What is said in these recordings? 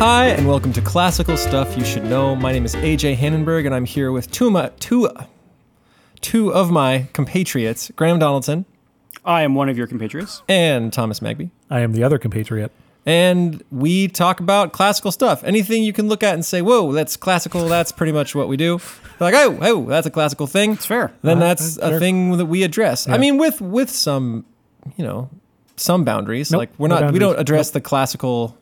Hi, and welcome to Classical Stuff You Should Know. My name is AJ Hannenberg, and I'm here with two of my, two, two of my compatriots, Graham Donaldson I am one of your compatriots. and Thomas Magby. I am the other compatriot. And we talk about classical stuff. Anything you can look at and say, whoa, that's classical, that's pretty much what we do. They're like, oh, oh, that's a classical thing. It's fair. Then Uh, that's a sure. thing that we address. I mean, with with some, you know, some boundaries. Nope, like we're no not, we don't address the classical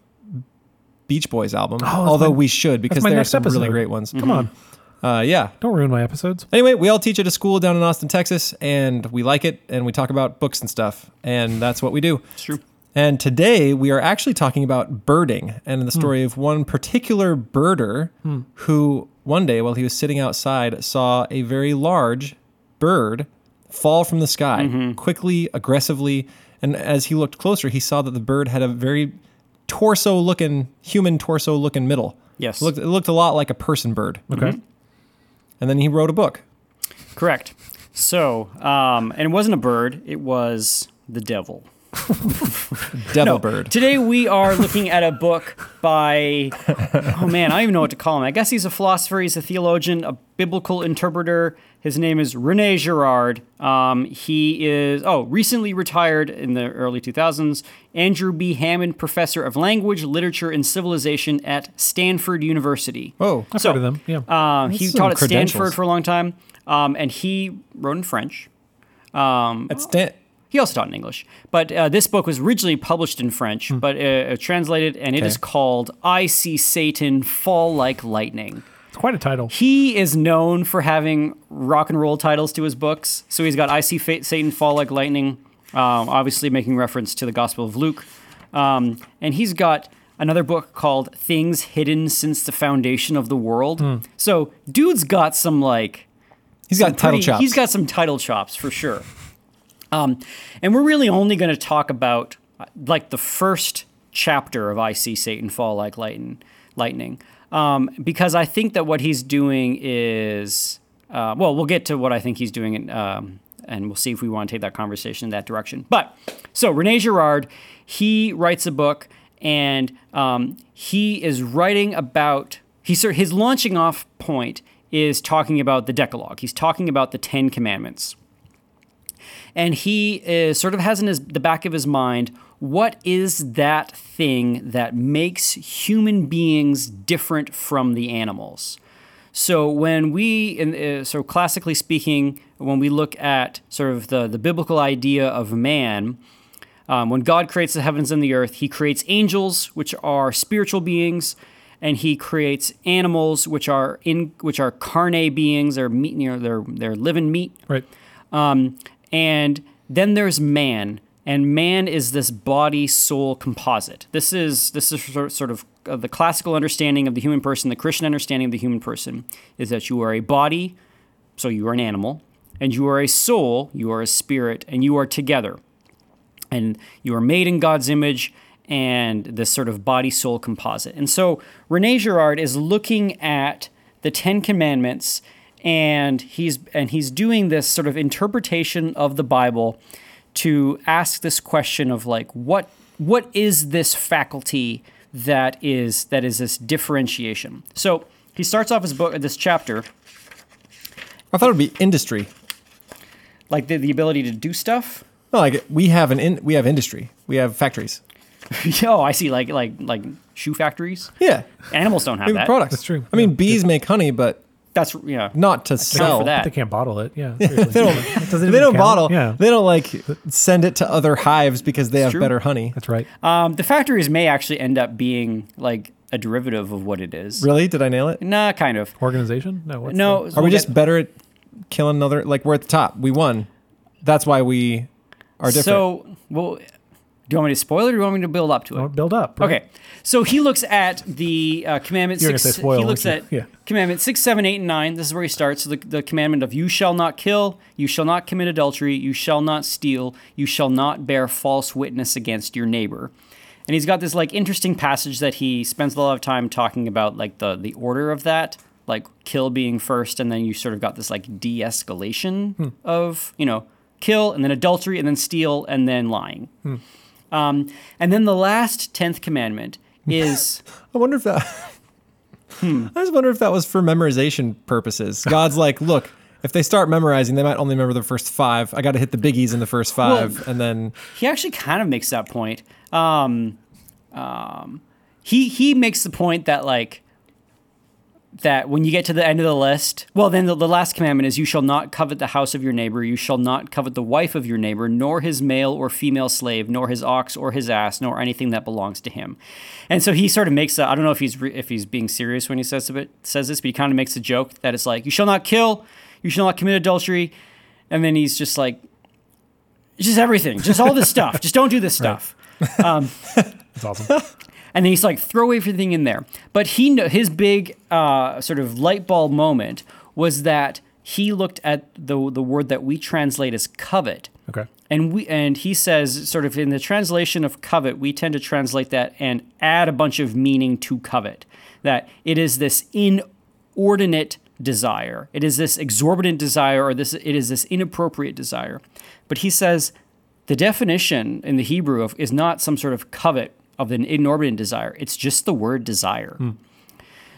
Beach Boys album, oh, that's although my- we should because my there are next some really great ones. Come on, mm-hmm. Uh, yeah. don't ruin my episodes. Anyway, we all teach at a school down in Austin, Texas, and we like it, and we talk about books and stuff, and that's what we do. It's true. And today we are actually talking about birding and the hmm. story of one particular birder hmm. who one day while he was sitting outside saw a very large bird fall from the sky mm-hmm. quickly, aggressively, and as he looked closer, he saw that the bird had a very torso looking human torso looking middle. Yes. It looked, it looked a lot like a person bird. Okay. And then he wrote a book. Correct. So, um, and it wasn't a bird, it was the devil. Devil bird. Today we are looking at a book by, oh man, I don't even know what to call him. I guess he's a philosopher, he's a theologian, a biblical interpreter. His name is Rene Girard. Um, he is, oh, recently retired in the early 2000s. Andrew B. Hammond Professor of Language, Literature, and Civilization at Stanford University. Oh, I've So- heard of them. Yeah. Uh, he taught at. Stanford for a long time, um, and he wrote in French. That's Stan- He also taught in English. But uh, this book was originally published in French, but uh, translated, and it is called I See Satan Fall Like Lightning. Quite a title. He is known for having rock and roll titles to his books. So he's got I See Fa- Satan Fall Like Lightning, um, obviously making reference to the Gospel of Luke. Um, and he's got another book called Things Hidden Since the Foundation of the World. So dude's got some like He's got title pretty- chops. He's got some title chops for sure. Um, and we're really only going to talk about uh, like the first chapter of I See Satan Fall Like Lightning, lightning um, because I think that what he's doing is, uh, well, we'll get to what I think he's doing, in, um, and we'll see if we want to take that conversation in that direction. But so Rene Girard, he writes a book, and um, he is writing about he his launching off point is talking about the Decalogue. He's talking about the Ten Commandments and he is, sort of has in his, the back of his mind what is that thing that makes human beings different from the animals? So when we in, uh, so classically speaking when we look at sort of the, the biblical idea of man um, when god creates the heavens and the earth he creates angels which are spiritual beings and he creates animals which are in which are carne beings they're meat you know, they're, they're living meat. Right. um, and then there's man, and man is this body soul composite. This is this is sort of the classical understanding of the human person. The Christian understanding of the human person is that you are a body, so you are an animal, and you are a soul, you are a spirit, and you are together, and you are made in God's image. And this sort of body soul composite. And so Rene Girard is looking at the Ten Commandments and he's and he's doing this sort of interpretation of the Bible to ask this question of like what what is this faculty that is that is this differentiation. So he starts off his book this chapter I thought it would be industry. like the, the ability to do stuff. No, like we have an in, we have industry. We have factories. oh, I see like like like shoe factories. Yeah, Animals don't have we have that. products. That's true. I mean, Yeah. bees make honey, but That's yeah. not to sell. for that. They can't bottle it. Yeah. they don't. They don't count. bottle. Yeah. They don't like send it to other hives because they have true. better honey. That's right. Um, the factories may actually end up being like a derivative of what it is. Really? Did I nail it? Nah, kind of. Organization? No. What's No, the- Are we we'll just get- better at killing another? Like we're at the top. We won. That's why we are different. So, well, do you want me to spoil it or do you want me to build up to it? Build up. right? Okay, so he looks at the uh, commandment You're gonna six. spoil, he looks at? Yeah. commandment six, seven, eight, and nine. This is where he starts. So the, the commandment of you shall not kill, you shall not commit adultery, you shall not steal, you shall not bear false witness against your neighbor. And he's got this like interesting passage that he spends a lot of time talking about, like the the order of that, like kill being first, and then you sort of got this like de-escalation Hmm. of you know kill, and then adultery, and then steal, and then lying. Hmm. Um, and then the last tenth commandment is I wonder if that. I just wonder if that was for memorization purposes. God's like, look, if they start memorizing, they might only remember the first five. I got to hit the biggies in the first five, and then he actually kind of makes that point. Um, um, he he makes the point that like that when you get to the end of the list, well, then the, the last commandment is, "You shall not covet the house of your neighbor. You shall not covet the wife of your neighbor, nor his male or female slave, nor his ox or his ass, nor anything that belongs to him." And so he sort of makes a, I don't know if he's re, if he's being serious when he says it, says this, but he kind of makes a joke that it's like, "You shall not kill, you shall not commit adultery," and then he's just like, just everything, just all this stuff, just don't do this stuff. Um, That's awesome. And then he's like throw everything in there. But he kn- his big uh, sort of light bulb moment was that he looked at the the word that we translate as covet. Okay. and we and he says sort of in the translation of covet we tend to translate that and add a bunch of meaning to covet. That it is this inordinate desire. It is this exorbitant desire or this it is this inappropriate desire. But he says the definition in the hebrew of is not some sort of covet of an inordinate desire it's just the word desire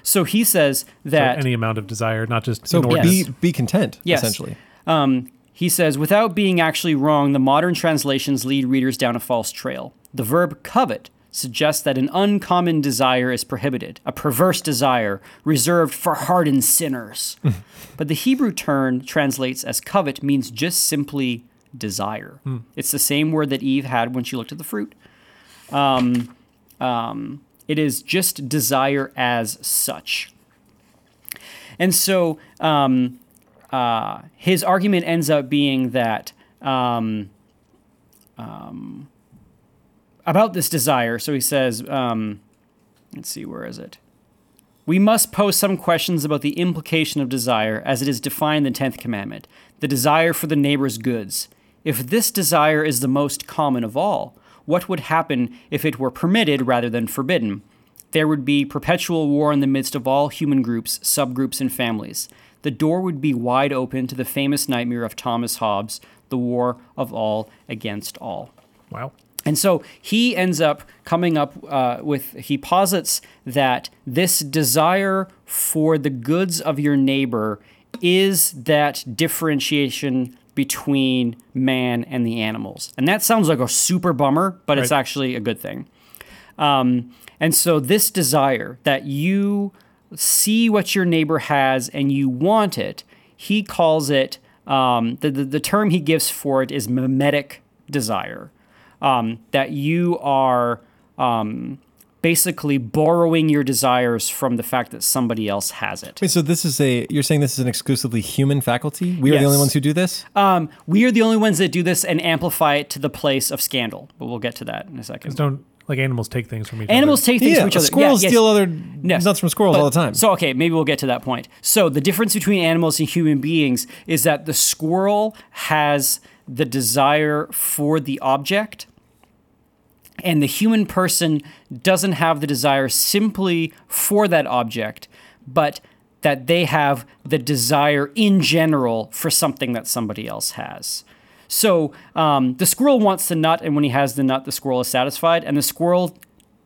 so he says So that any amount of desire, not just so inordinate. Yes. be be content. Yes. Essentially, Um, he says, without being actually wrong, the modern translations lead readers down a false trail. The verb covet suggests that an uncommon desire is prohibited, a perverse desire reserved for hardened sinners. but the Hebrew term translates as covet means just simply desire. It's the same word that Eve had when she looked at the fruit. Um, um, it is just desire as such. And so um, uh, his argument ends up being that um, um, about this desire. So he says, um, let's see, where is it? We must pose some questions about the implication of desire as it is defined in the 10th commandment the desire for the neighbor's goods. If this desire is the most common of all, what would happen if it were permitted rather than forbidden? There would be perpetual war in the midst of all human groups, subgroups, and families. The door would be wide open to the famous nightmare of Thomas Hobbes, the war of all against all. wow. And so he ends up coming up uh, with, he posits that this desire for the goods of your neighbor is that differentiation between man and the animals. And that sounds like a super bummer, but it's actually a good thing. Um, and so, this desire that you see what your neighbor has and you want it, he calls it, um, the, the, the term he gives for it is mimetic desire. Um, that you are um, basically borrowing your desires from the fact that somebody else has it. Wait, so this is a you're saying this is an exclusively human faculty? We are the only ones who do this. Um, we are the only ones that do this and amplify it to the place of scandal, but we'll get to that in a second. Don't like animals take things from each Animals other. Animals take things yeah, from each other. squirrels Yeah, yes. steal other Yes. nuts from squirrels But- all the time. So okay, maybe we'll get to that point. So the difference between animals and human beings is that the squirrel has the desire for the object and the human person doesn't have the desire simply for that object, but that they have the desire in general for something that somebody else has. So um, the squirrel wants the nut, and when he has the nut, the squirrel is satisfied, and the squirrel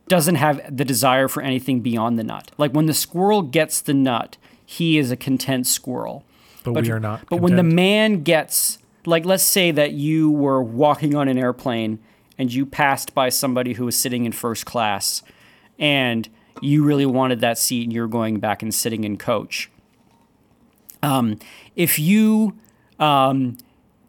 doesn't have the desire for anything beyond the nut. Like when the squirrel gets the nut, he is a content squirrel. but, we are not. But when the man gets, like, let's say that you were walking on an airplane and you passed by somebody who was sitting in first class and you really wanted that seat and you're going back and sitting in coach. Um, if you um,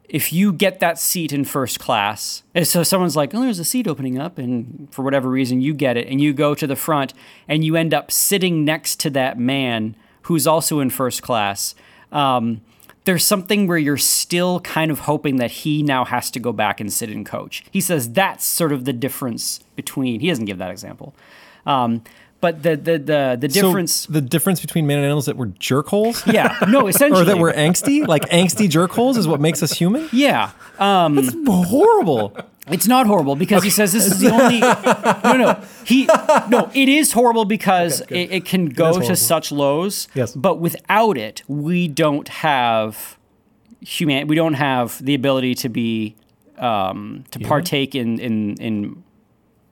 if you get that seat in first class, and so someone's like, "Oh, there's a seat opening up," and for whatever reason you get it, and you go to the front, and you end up sitting next to that man who's also in first class. Um, there's something where you're still kind of hoping that he now has to go back and sit and coach. He says that's sort of the difference between. He doesn't give that example, um, but the the the the So difference. the difference between man and animals that we're jerk holes, yeah, no, essentially, or that we're angsty, like angsty jerk holes, is what makes us human. yeah. Horrible. It's not horrible because he says this is the only. No, no, he no. It is horrible because it, it can go horrible. to such lows. Yes. But without it, we don't have human. We don't have the ability to be um, to partake in in in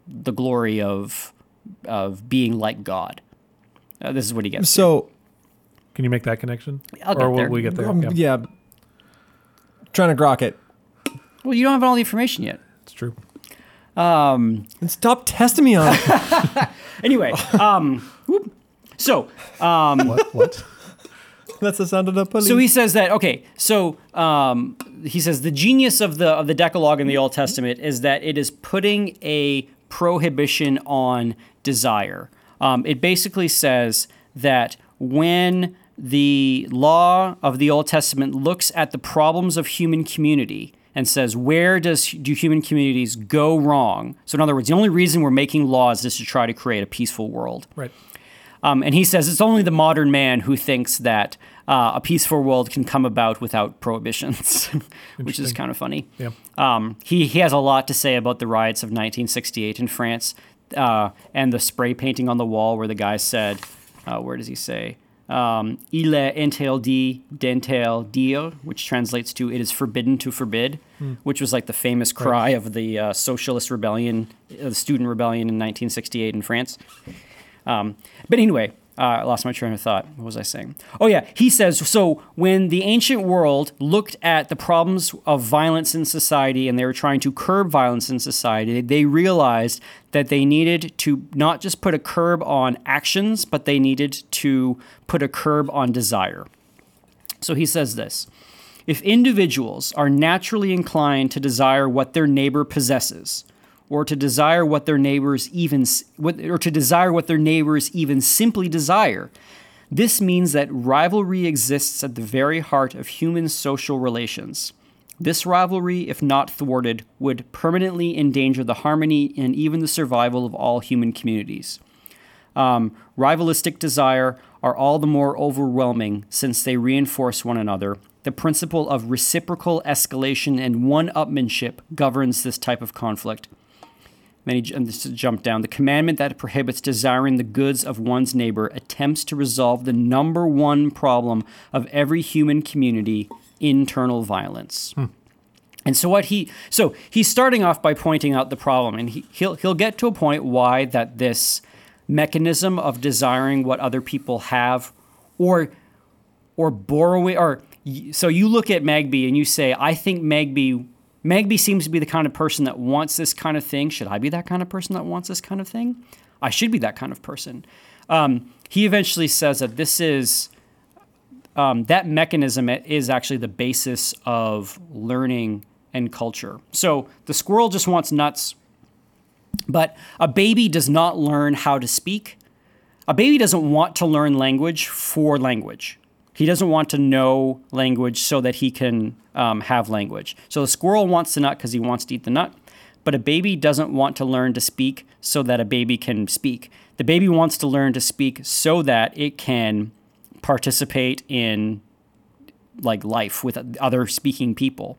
the glory of of being like God. Uh, this is what he gets. So, Can you make that connection? I'll or get will there. we get there? um, yeah, yeah. Trying to grok it. well, you don't have all the information yet. It's true. Um, And stop testing me on it. anyway, um, whoop. so what? What? That's the sound of the police. So he says that okay. So um, he says the genius of the of the Decalogue in the Old Testament is that it is putting a prohibition on desire. Um, it basically says that when the law of the Old Testament looks at the problems of human community and says where does do human communities go wrong? So in other words, the only reason we're making laws is to try to create a peaceful world. Right. Um, and he says it's only the modern man who thinks that uh, a peaceful world can come about without prohibitions, which is kind of funny. Yeah. Um, he, he has a lot to say about the riots of 1968 in France uh, and the spray painting on the wall where the guy said, uh, where does he say? Um, Il est interdit d'interdire, which translates to it is forbidden to forbid, which was like the famous cry of the uh, socialist rebellion, uh, the student rebellion in 1968 in France. Um, but anyway, uh, I lost my train of thought. What was I saying? Oh, yeah. He says so when the ancient world looked at the problems of violence in society and they were trying to curb violence in society, they realized that they needed to not just put a curb on actions, but they needed to put a curb on desire. So he says this If individuals are naturally inclined to desire what their neighbor possesses, or to desire what their neighbors even or to desire what their neighbors even simply desire, this means that rivalry exists at the very heart of human social relations. This rivalry, if not thwarted, would permanently endanger the harmony and even the survival of all human communities um, rivalistic desire are all the more overwhelming since they reinforce one another. The principle of reciprocal escalation and one upmanship governs this type of conflict. Then he and this jump down. The commandment that prohibits desiring the goods of one's neighbor attempts to resolve the number one problem of every human community internal violence. Hmm. And so what he so he's starting off by pointing out the problem, and he, he'll he'll get to a point why that this mechanism of desiring what other people have, or or borrowing, or so you look at Magby and you say, I think Magby Magby seems to be the kind of person that wants this kind of thing. Should I be that kind of person that wants this kind of thing? I should be that kind of person. Um, he eventually says that this is um, that mechanism is actually the basis of learning and culture. So the squirrel just wants nuts, but a baby does not learn how to speak. A baby doesn't want to learn language for language. He doesn't want to know language so that he can um, have language. So the squirrel wants the nut because he wants to eat the nut, but a baby doesn't want to learn to speak so that a baby can speak. The baby wants to learn to speak so that it can participate in like life with other speaking people.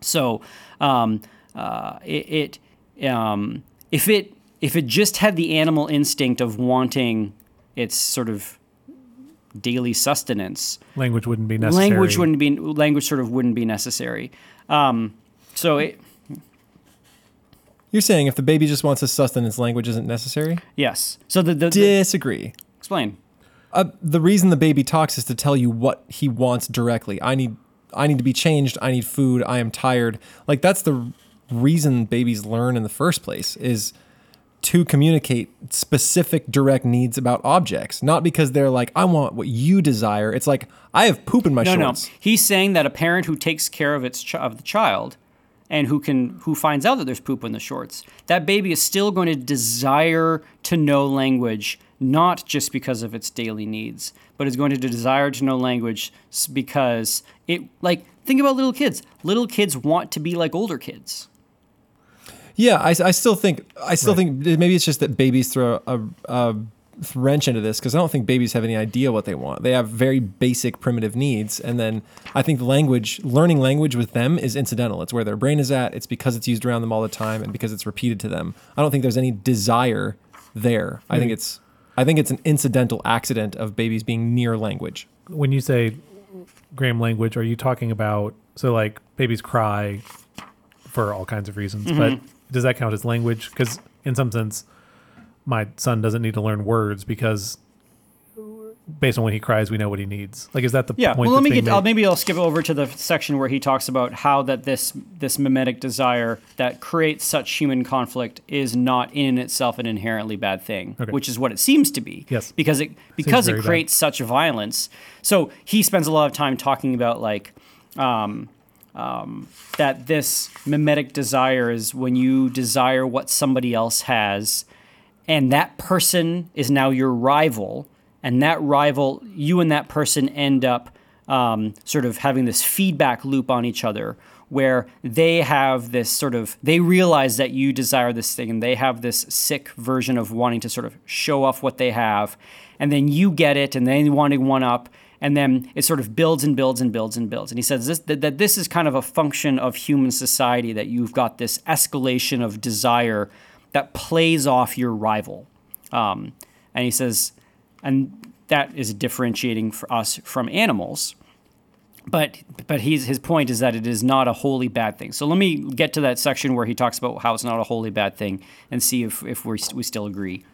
So um, uh, it, it um, if it if it just had the animal instinct of wanting its sort of daily sustenance, Language wouldn't be necessary. language wouldn't be language sort of wouldn't be necessary. Um, so it, You're saying if the baby just wants a sustenance, language isn't necessary? yes. So the, the, the Disagree. explain. Uh, the reason the baby talks is to tell you what he wants directly. I need I need to be changed. I need food. I am tired. Like that's the reason babies learn in the first place is to communicate specific direct needs about objects, not because they're like I want what you desire. It's like I have poop in my No, shorts. no. He's saying that a parent who takes care of its ch- of the child and who can who finds out that there's poop in the shorts, that baby is still going to desire to know language not just because of its daily needs, but is going to desire to know language because it like think about little kids. Little kids want to be like older kids. Yeah, I, I still think I still think maybe it's just that babies throw a, a wrench into this because I don't think babies have any idea what they want. They have very basic primitive needs, and then I think language, learning language with them is incidental. It's where their brain is at. It's because it's used around them all the time, and because it's repeated to them. I don't think there's any desire there. I think it's I think it's an incidental accident of babies being near language. when you say Graham language, are you talking about so like babies cry for all kinds of reasons, mm-hmm. but does that count as language? Because in some sense, my son doesn't need to learn words because based on when he cries, we know what he needs. Like, is that the Yeah. point? Well, let me get. I'll, maybe I'll skip over to the section where he talks about how that this this mimetic desire that creates such human conflict is not in itself an inherently bad thing, Okay. which is what it seems to be. Yes. Because it because it very bad. creates such violence. So he spends a lot of time talking about like. Um, um, that this mimetic desire is when you desire what somebody else has, and that person is now your rival, and that rival, you and that person end up um, sort of having this feedback loop on each other where they have this sort of they realize that you desire this thing and they have this sick version of wanting to sort of show off what they have and then you get it and then wanting one up and then it sort of builds and builds and builds and builds and he says this, that, that this is kind of a function of human society that you've got this escalation of desire that plays off your rival um, and he says and that is differentiating for us from animals but but he's, his point is that it is not a wholly bad thing. So let me get to that section where he talks about how it's not a wholly bad thing and see if, if we we still agree.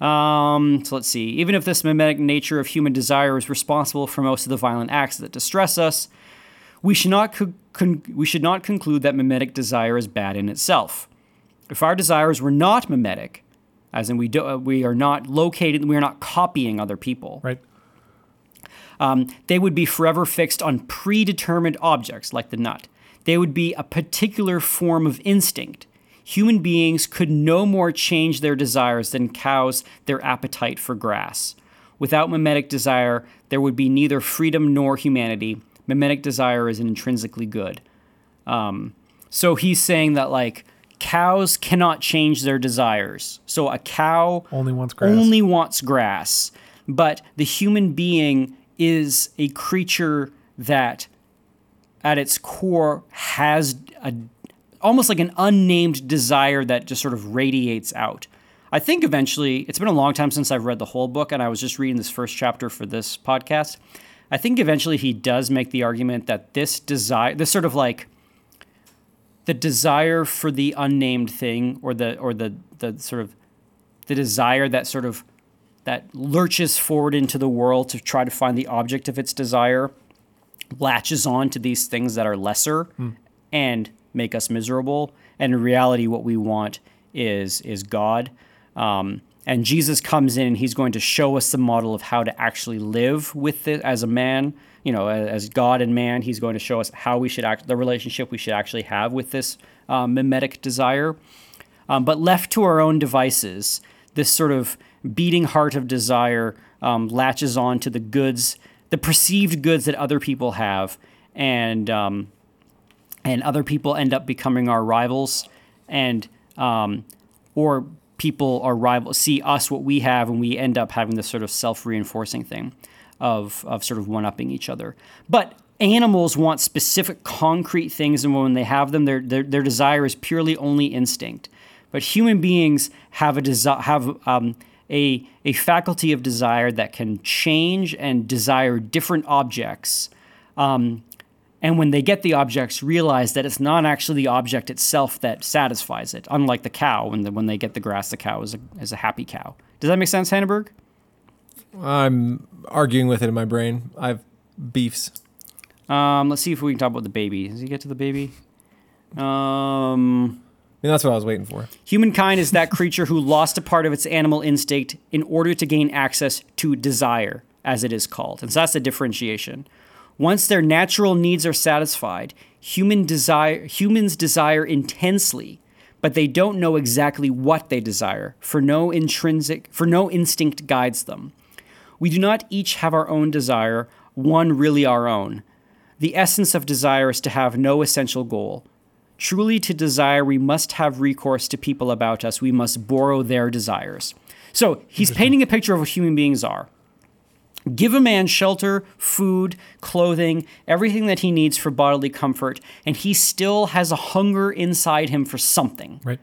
Um, so let's see. Even if this mimetic nature of human desire is responsible for most of the violent acts that distress us, we should not co- con- we should not conclude that mimetic desire is bad in itself. If our desires were not mimetic, as in we do, uh, we are not located, we are not copying other people right. um, they would be forever fixed on predetermined objects like the nut. They would be a particular form of instinct. Human beings could no more change their desires than cows their appetite for grass. Without mimetic desire, there would be neither freedom nor humanity. Mimetic desire is intrinsically good. Um, so he's saying that like cows cannot change their desires. So a cow Only wants grass. only wants grass. But the human being is a creature that, at its core, has a almost like an unnamed desire that just sort of radiates out. I think eventually, it's been a long time since I've read the whole book, and I was just reading this first chapter for this podcast. I think eventually he does make the argument that this desire, this sort of like the desire for the unnamed thing, or the or the the sort of the desire that sort of that lurches forward into the world to try to find the object of its desire latches on to these things that are lesser hmm. and make us miserable. And in reality what we want is is god. Um, and jesus comes in and he's going to show us the model of how to actually live with it as a man you know as, god and man. He's going to show us how we should act the relationship we should actually have with this uh, mimetic desire. Um, but left to our own devices, this sort of beating heart of desire um, latches on to the goods, the perceived goods that other people have, and um, and other people end up becoming our rivals, and um, or people are rivals see us what we have, and we end up having this sort of self reinforcing thing of of sort of one upping each other. But animals want specific concrete things, and when they have them, their their, their desire is purely only instinct. But human beings have a desire have um, a a faculty of desire that can change and desire different objects. Um, and when they get the objects, realize that it's not actually the object itself that satisfies it. Unlike the cow, when the, when they get the grass, the cow is a, is a happy cow. Does that make sense, Hanneberg? I'm arguing with it in my brain. I've beefs. Um, let's see if we can talk about the baby. Does he get to the baby? Um, I mean, that's what I was waiting for. Humankind is that creature who lost a part of its animal instinct in order to gain access to desire, as it is called. And so that's the differentiation. Once their natural needs are satisfied, human desire, humans desire intensely, but they don't know exactly what they desire, for no intrinsic, for no instinct guides them. We do not each have our own desire, one really our own. The essence of desire is to have no essential goal. Truly, to desire, we must have recourse to people about us. We must borrow their desires. So he's painting a picture of what human beings are. Give a man shelter, food, clothing, everything that he needs for bodily comfort, and he still has a hunger inside him for something Right.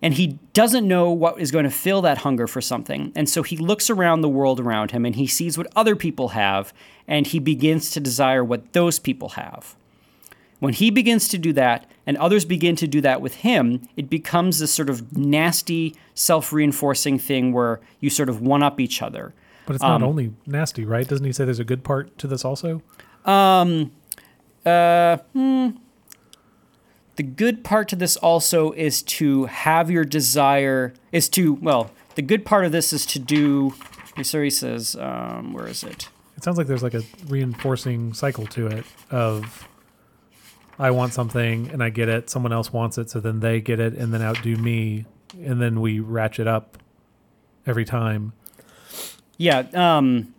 and he doesn't know what is going to fill that hunger for something. And so he looks around the world around him and he sees what other people have and he begins to desire what those people have. When he begins to do that, and others begin to do that with him, it becomes this sort of nasty, self reinforcing thing where you sort of one up each other. But it's Um, not only nasty, right? Doesn't he say there's a good part to this also? Uh, hmm. The good part to this also is to have your desire, is to, well, the good part of this is to do, so he says, um, where is it? It sounds like there's like a reinforcing cycle to it of I want something and I get it, someone else wants it, so then they get it and then outdo me, and then we ratchet up every time. Yeah, um,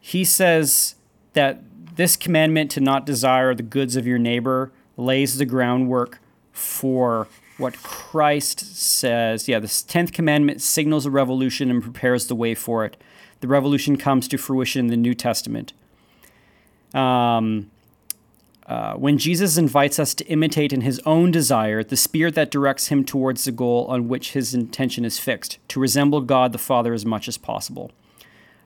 he says that this commandment to not desire the goods of your neighbor lays the groundwork for what Christ says. Yeah, the 10th commandment signals a revolution and prepares the way for it. The revolution comes to fruition in the New Testament. Um, uh, when Jesus invites us to imitate in his own desire the spirit that directs him towards the goal on which his intention is fixed, to resemble God the Father as much as possible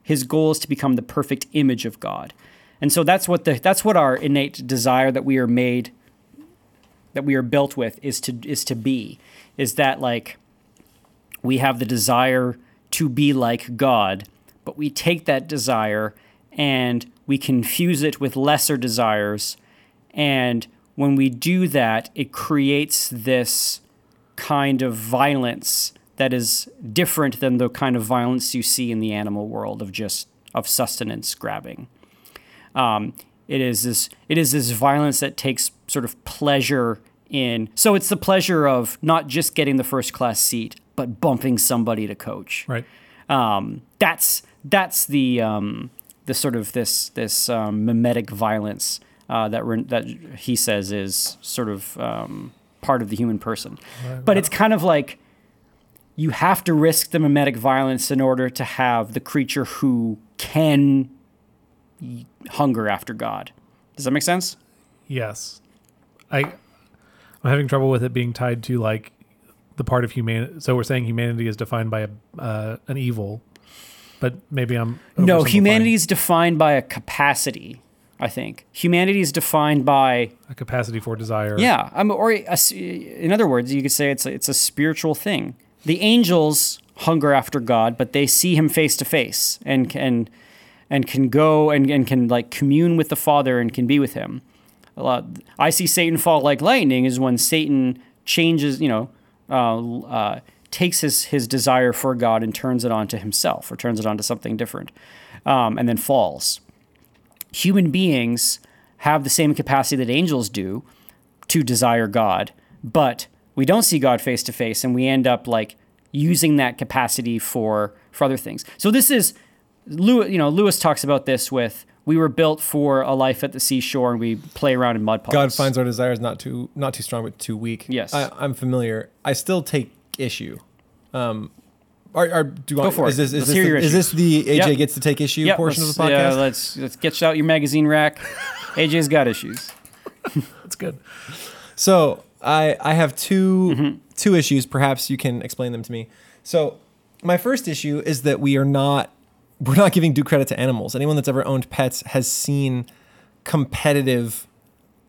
his goal is to become the perfect image of God. And so that's what the that's what our innate desire that we are made that we are built with is to is to be is that like we have the desire to be like God, but we take that desire and we confuse it with lesser desires and when we do that it creates this kind of violence that is different than the kind of violence you see in the animal world of just of sustenance grabbing. Um, it is this it is this violence that takes sort of pleasure in. So it's the pleasure of not just getting the first class seat, but bumping somebody to coach. Right. Um, that's that's the um, the sort of this this um, mimetic violence uh, that re- that he says is sort of um, part of the human person. But it's kind of like you have to risk the mimetic violence in order to have the creature who can hunger after God. Does that make sense? Yes. I I'm having trouble with it being tied to like the part of humanity. So we're saying humanity is defined by a uh, an evil, but maybe I'm No, humanity is defined by a capacity. I think humanity is defined by a capacity for desire. Yeah, um, or a in other words, you could say it's a, it's a spiritual thing. The angels hunger after God, but they see Him face to face and can and can go and, and can like commune with the Father and can be with Him. A lot, I see Satan fall like lightning is when Satan changes, you know, uh, uh, takes his his desire for God and turns it onto himself or turns it onto something different, um, and then falls human beings have the same capacity that angels do to desire God, but we don't see God face to face, and we end up like using that capacity for for other things. So this is Lewis. You know, Lewis talks about this with we were built for a life at the seashore, and we play around in mud puddles. God finds our desires not too not too strong, but too weak. Yes. I, I'm familiar. I still take issue. Um, are, are, do you Go want, for is it. This, is, Let's this hear the, is this the AJ Yep. gets to take issue Yep, portion of the podcast? Yeah, let's let's get out your magazine rack. AJ's got issues. That's good. So I I have 2 Mm-hmm. two issues. Perhaps you can explain them to me. So my first issue is that we are not we're not giving due credit to animals. Anyone that's ever owned pets has seen competitive.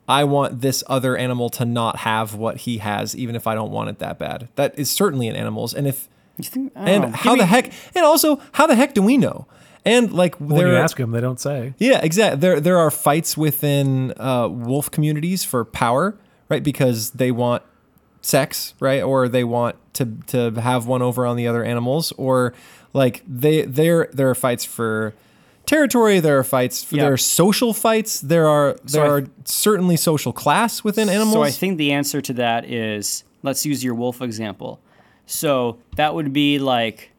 I want this other animal to not have what he has, even if I don't want it that bad. That is certainly in animals. And if You think? I and know. Give how the me- heck and also how the heck do we know? And like When there you are- ask them, they don't say. yeah, exactly. There there are fights within uh, wolf communities for power, right? Because they want sex, right? Or they want to to have one over on the other animals, or like they there there are fights for territory. There are fights. For, Yeah. There are social fights. There are there I- are certainly social class within animals. So I think the answer to that is let's use your wolf example. So that would be like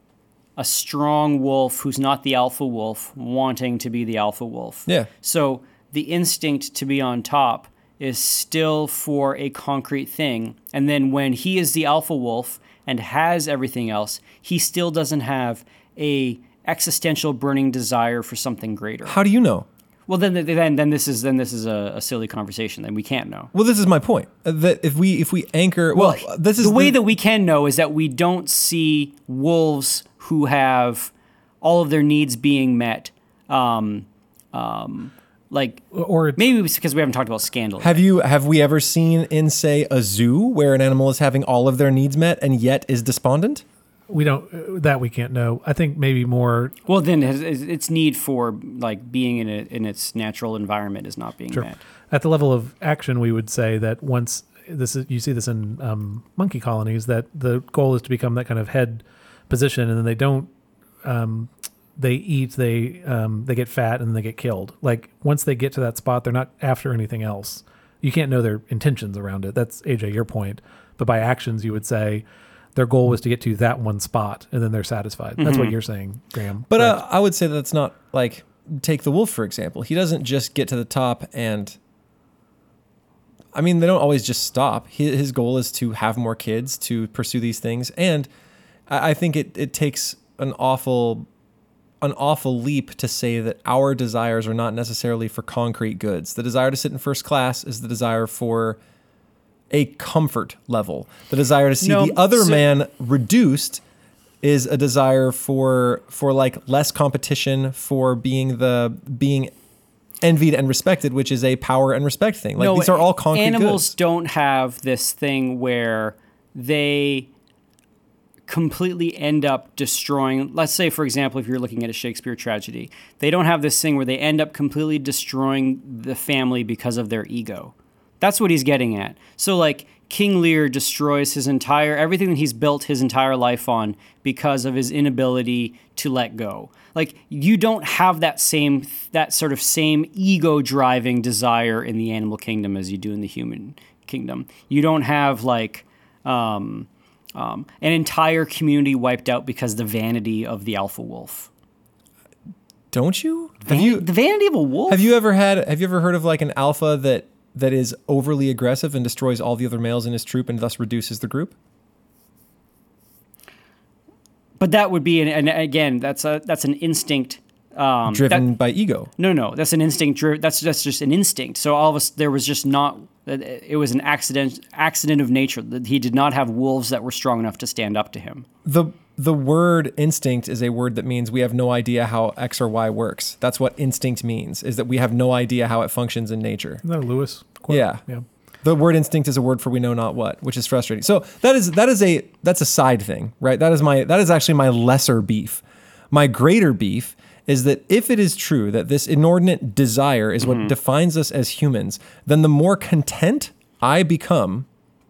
a strong wolf who's not the alpha wolf wanting to be the alpha wolf. Yeah. So the instinct to be on top is still for a concrete thing. And then when he is the alpha wolf and has everything else, he still doesn't have a existential burning desire for something greater. How do you know? Well, then, then, then this is then this is a, a silly conversation. Then we can't know. Well, this is my point. uh, That if we if we anchor, well, this is the way that we can know is that we don't see wolves who have all of their needs being met. Um, um, like Or maybe it's because we haven't talked about scandal. Have you have we ever seen in say a zoo where an animal is having all of their needs met and yet is despondent? we don't uh, that we can't know. I think maybe more well, then its its need for like being in a, in its natural environment is not being Sure. met. at the level of action, we would say that once this is you see this in um, monkey colonies that the goal is to become that kind of head position, and then they don't. Um, they eat, they um, they get fat, and they get killed. Like once they get to that spot, they're not after anything else. You can't know their intentions around it. That's AJ your point. But by actions, you would say their goal was to get to that one spot, and then they're satisfied. That's what you're saying, Graham. But Right. uh, I would say that's not like take the wolf for example. He doesn't just get to the top and. I mean, they don't always just stop. His, his goal is to have more kids, to pursue these things, and I, I think it it takes an awful an awful leap to say that our desires are not necessarily for concrete goods. The desire to sit in first class is the desire for a comfort level. The desire to see No, the other so- man reduced is a desire for for like less competition, for being the being envied and respected, which is a power and respect thing. Like these are all concrete animals goods. don't have this thing where they completely end up destroying let's say for example if you're looking at a shakespeare tragedy they don't have this thing where they end up completely destroying the family because of their ego. That's what he's getting at. So like king lear destroys his entire everything that he's built his entire life on because of his inability to let go. Like you don't have that same that sort of same ego driving desire in the animal kingdom as you do in the human kingdom. You don't have like um, um, an entire community wiped out because the vanity of the alpha wolf Don't you? Have Van- you the vanity of a wolf have you ever had have you ever heard of like an alpha that that is overly aggressive and destroys all the other males in his troop and thus reduces the group? but that would be an, and again that's a that's an instinct um, that- Driven by ego. No, no, that's an instinct. Dri- that's that's just an instinct. So all of us, there was just not. It was an accident, accident of nature. That he did not have wolves that were strong enough to stand up to him. the the word instinct is a word that means we have no idea how X or Y works. That's what instinct means, is that we have no idea how it functions in nature. Isn't that a Lewis quote? Yeah. yeah. The word instinct is a word for we know not what, which is frustrating. So that is that is a that's a side thing, right? That is my that is actually my lesser beef. My greater beef is that if it is true that this inordinate desire is what mm-hmm. defines us as humans, then the more content I become,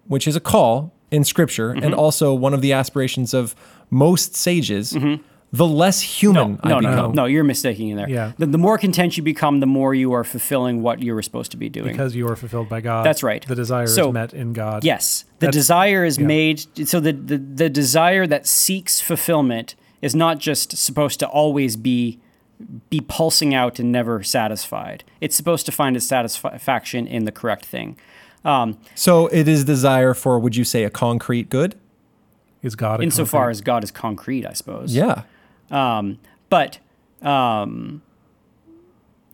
which is a call in scripture mm-hmm. and also one of the aspirations of most sages, mm-hmm. the less human I No, no, become. no, no. You're mistaking in there. Yeah. The, the more content you become, the more you are fulfilling what you were supposed to be doing. Because you are fulfilled by God. That's right. The desire So- is met in God. Yes, the That's- desire is yeah. made. So the, the the desire that seeks fulfillment is not just supposed to always be be pulsing out and never satisfied. It's supposed to find its satisfaction in the correct thing. Um, So it is desire for would you say a concrete good? Is God a insofar concrete- as God is concrete, I suppose. Yeah. Um, but um,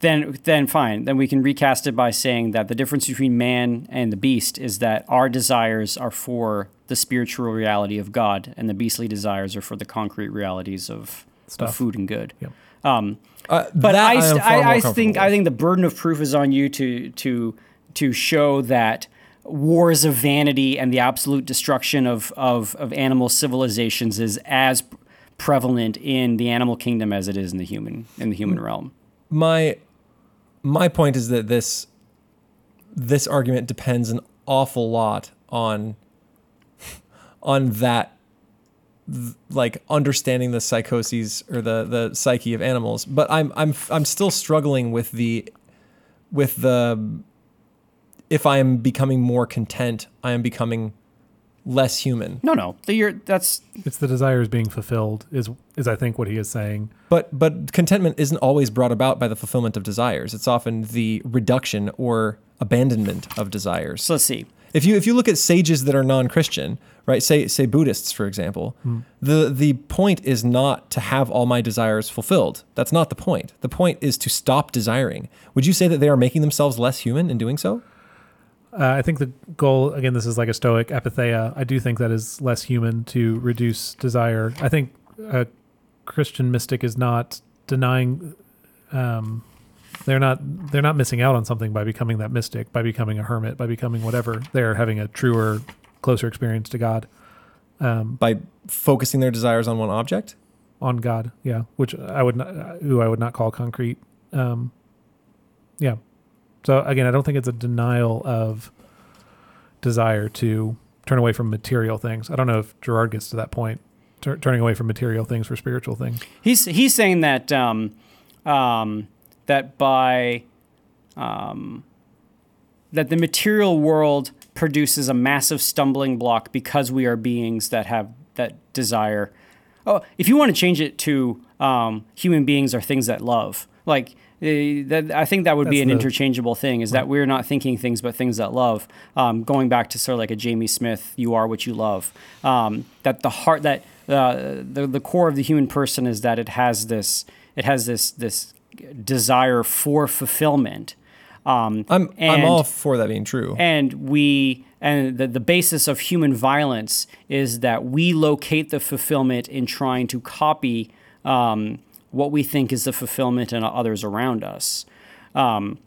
then then fine. Then we can recast it by saying that the difference between man and the beast is that our desires are for the spiritual reality of God, and the beastly desires are for the concrete realities of, of food and good. Yep. Um, Uh, but I, st- I, I think I think the burden of proof is on you to to to show that wars of vanity and the absolute destruction of of, of animal civilizations is as prevalent in the animal kingdom as it is in the human in the human realm. my my point is that this this argument depends an awful lot on on that like understanding the psychoses or the the psyche of animals but i'm i'm i'm still struggling with the with the if i am becoming more content i am becoming less human No, no, the, you're, that's It's the desire is being fulfilled. Is is I think what he is saying. But but contentment isn't always brought about by the fulfillment of desires. It's often the reduction or abandonment of desires. so. Let's see. If you if you look at sages that are non-Christian, right? Say say Buddhists, for example, the the point is not to have all my desires fulfilled. That's not the point. The point is to stop desiring. Would you say that they are making themselves less human in doing so? Uh, I think the goal again. This is like a Stoic apatheia. I do think that is less human to reduce desire. I think a Christian mystic is not denying um, They're not they're not missing out on something by becoming that mystic, by becoming a hermit, by becoming whatever. They're having a truer, closer experience to God. Um, By focusing their desires on one object? on God, yeah, which I would not, who I would not call concrete. Um, yeah. So again, I don't think it's a denial of desire to turn away from material things. I don't know if Girard gets to that point, tur- turning away from material things for spiritual things. He's he's saying that um, um, that by um, that the material world produces a massive stumbling block because we are beings that have that desire. Oh, if you want to change it to um, human beings are things that love, like eh, that, I think that would be an the- interchangeable thing. Is that we're not thinking things but things that love. Um, going back to sort of like a Jamie Smith, "You are what you love." Um, that the heart that uh, the the core of the human person is that it has this it has this this desire for fulfillment. Um, I'm I'm all for that being true. and we and the, the basis of human violence is that we locate the fulfillment in trying to copy um, what we think is the fulfillment in others around us um,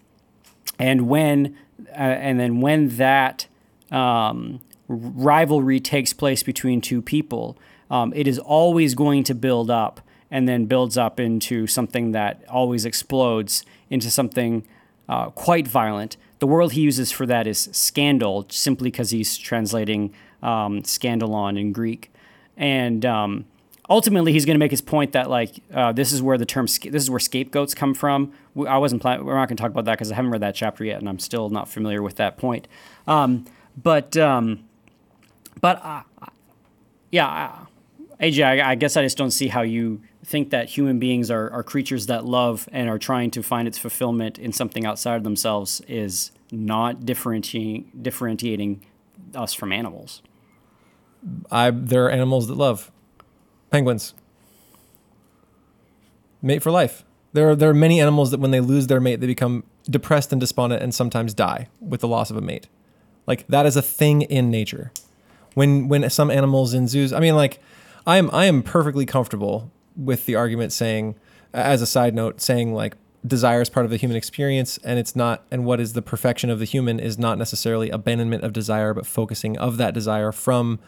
and when uh, and then when that um, rivalry takes place between two people um, it is always going to build up and then builds up into something that always explodes into something uh, quite violent. The word he uses for that is scandal, simply because he's translating um, scandalon in Greek. And um, ultimately, he's going to make his point that like uh, this is where the term sca- this is where scapegoats come from. I wasn't planning. We're not going to talk about that because I haven't read that chapter yet, and I'm still not familiar with that point. Um, but um, but uh, yeah, AJ, I, I guess I just don't see how you think that human beings are, are creatures that love and are trying to find its fulfillment in something outside of themselves is not differentiating differentiating us from animals. I there are animals that love penguins. Mate for life. There are there are many animals that when they lose their mate, they become depressed and despondent and sometimes die with the loss of a mate. Like that is a thing in nature. When when some animals in zoos, I mean, like I am I am perfectly comfortable with the argument saying, as a side note, saying like desire is part of the human experience and it's not and what is the perfection of the human is not necessarily abandonment of desire but focusing of that desire from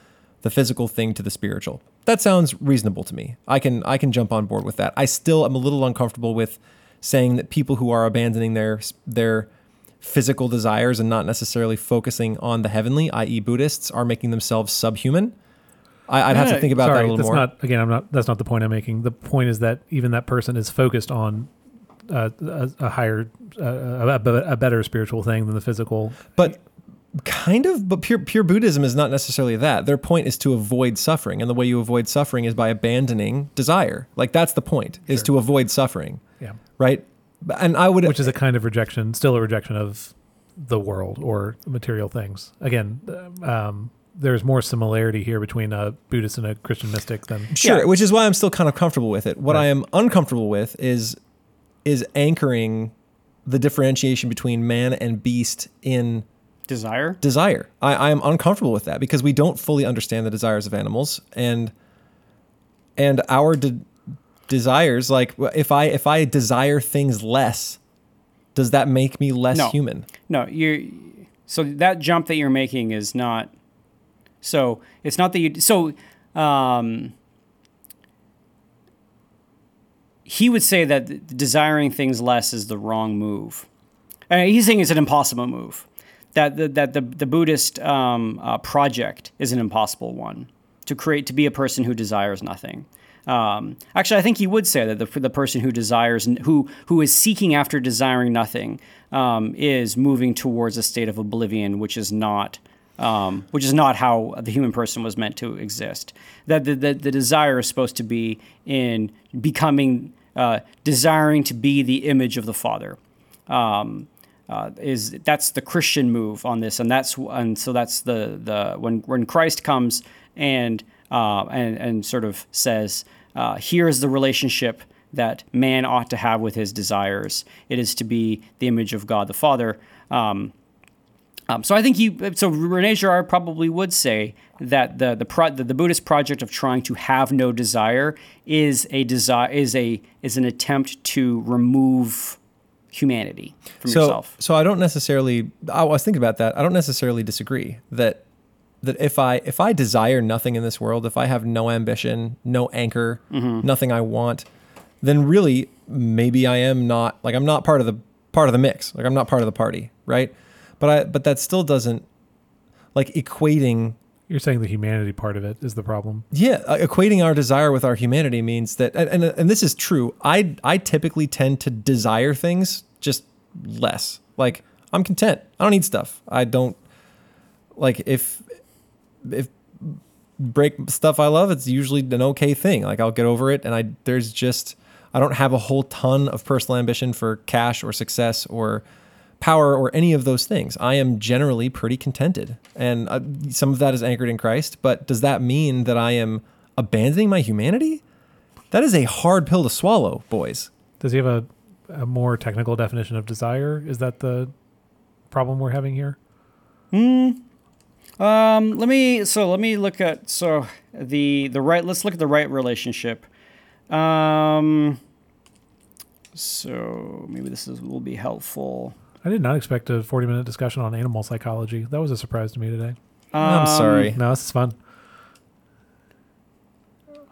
the physical thing to the spiritual. That sounds reasonable to me. I can i can jump on board with that. I still am a little uncomfortable with saying that people who are abandoning their their physical desires and not necessarily focusing on the heavenly i.e buddhists are making themselves subhuman I, i'd have to think about that Sorry, a little that's more not again. I'm not. That's not the point I'm making. The point is that even that person is focused on uh, a, a higher, uh, a, a better spiritual thing than the physical. But kind of, but pure pure Buddhism is not necessarily that. Their point is to avoid suffering, and the way you avoid suffering is by abandoning desire. Like that's the point, is to avoid suffering, Yeah, right? And I would, which is a kind of rejection, still a rejection of the world or material things. Again, um, there's more similarity here between a Buddhist and a Christian mystic than sure, Yeah. which is why I'm still kind of comfortable with it. What Right. I am uncomfortable with is is anchoring the differentiation between man and beast in Desire. desire. I, I am uncomfortable with that because we don't fully understand the desires of animals and and our de- desires. Like if I if I desire things less, does that make me less No. human? No, you're. So that jump that you're making is not. So it's not that you. So, um, he would say that desiring things less is the wrong move. Uh, he's saying it's an impossible move. That the, that the the Buddhist um, uh, project is an impossible one to create to be a person who desires nothing. Um, actually, I think he would say that the, the person who desires who who is seeking after desiring nothing um, is moving towards a state of oblivion, which is not um, which is not how the human person was meant to exist. That the, the, the desire is supposed to be in becoming uh, desiring to be the image of the Father. Um, uh, is that's the Christian move on this, and that's and so that's the the when when Christ comes and uh, and and sort of says, uh, here is the relationship that man ought to have with his desires. It is to be the image of God the Father. Um, um, so I think you. So Rene Girard probably would say that the the, pro, the the Buddhist project of trying to have no desire is a desire is a is an attempt to remove humanity from so, yourself. So I don't necessarily. I was thinking about that. I don't necessarily disagree that that if I if I desire nothing in this world, if I have no ambition, no anchor, Mm-hmm. nothing I want, then really maybe I am not like I'm not part of the part of the mix. Like I'm not part of the party, right? But I but that still doesn't like equating You're saying the humanity part of it is the problem. yeah, uh, equating our desire with our humanity means that, and, and and this is true. I I typically tend to desire things just less. Like I'm content. I don't need stuff. I don't like if if break stuff I love. It's usually an okay thing. Like I'll get over it, and I there's just I don't have a whole ton of personal ambition for cash or success or power or any of those things. I am generally pretty contented. And uh, some of that is anchored in Christ, but does that mean that I am abandoning my humanity? That is a hard pill to swallow, boys. Does he have a, a more technical definition of desire? Is that the problem we're having here? Hmm. Um, let me so let me look at so the the right. Let's look at the right relationship. Um, so maybe this is will be helpful. I did not expect a 40 minute discussion on animal psychology. That was a surprise to me today. I'm sorry. No, this is fun.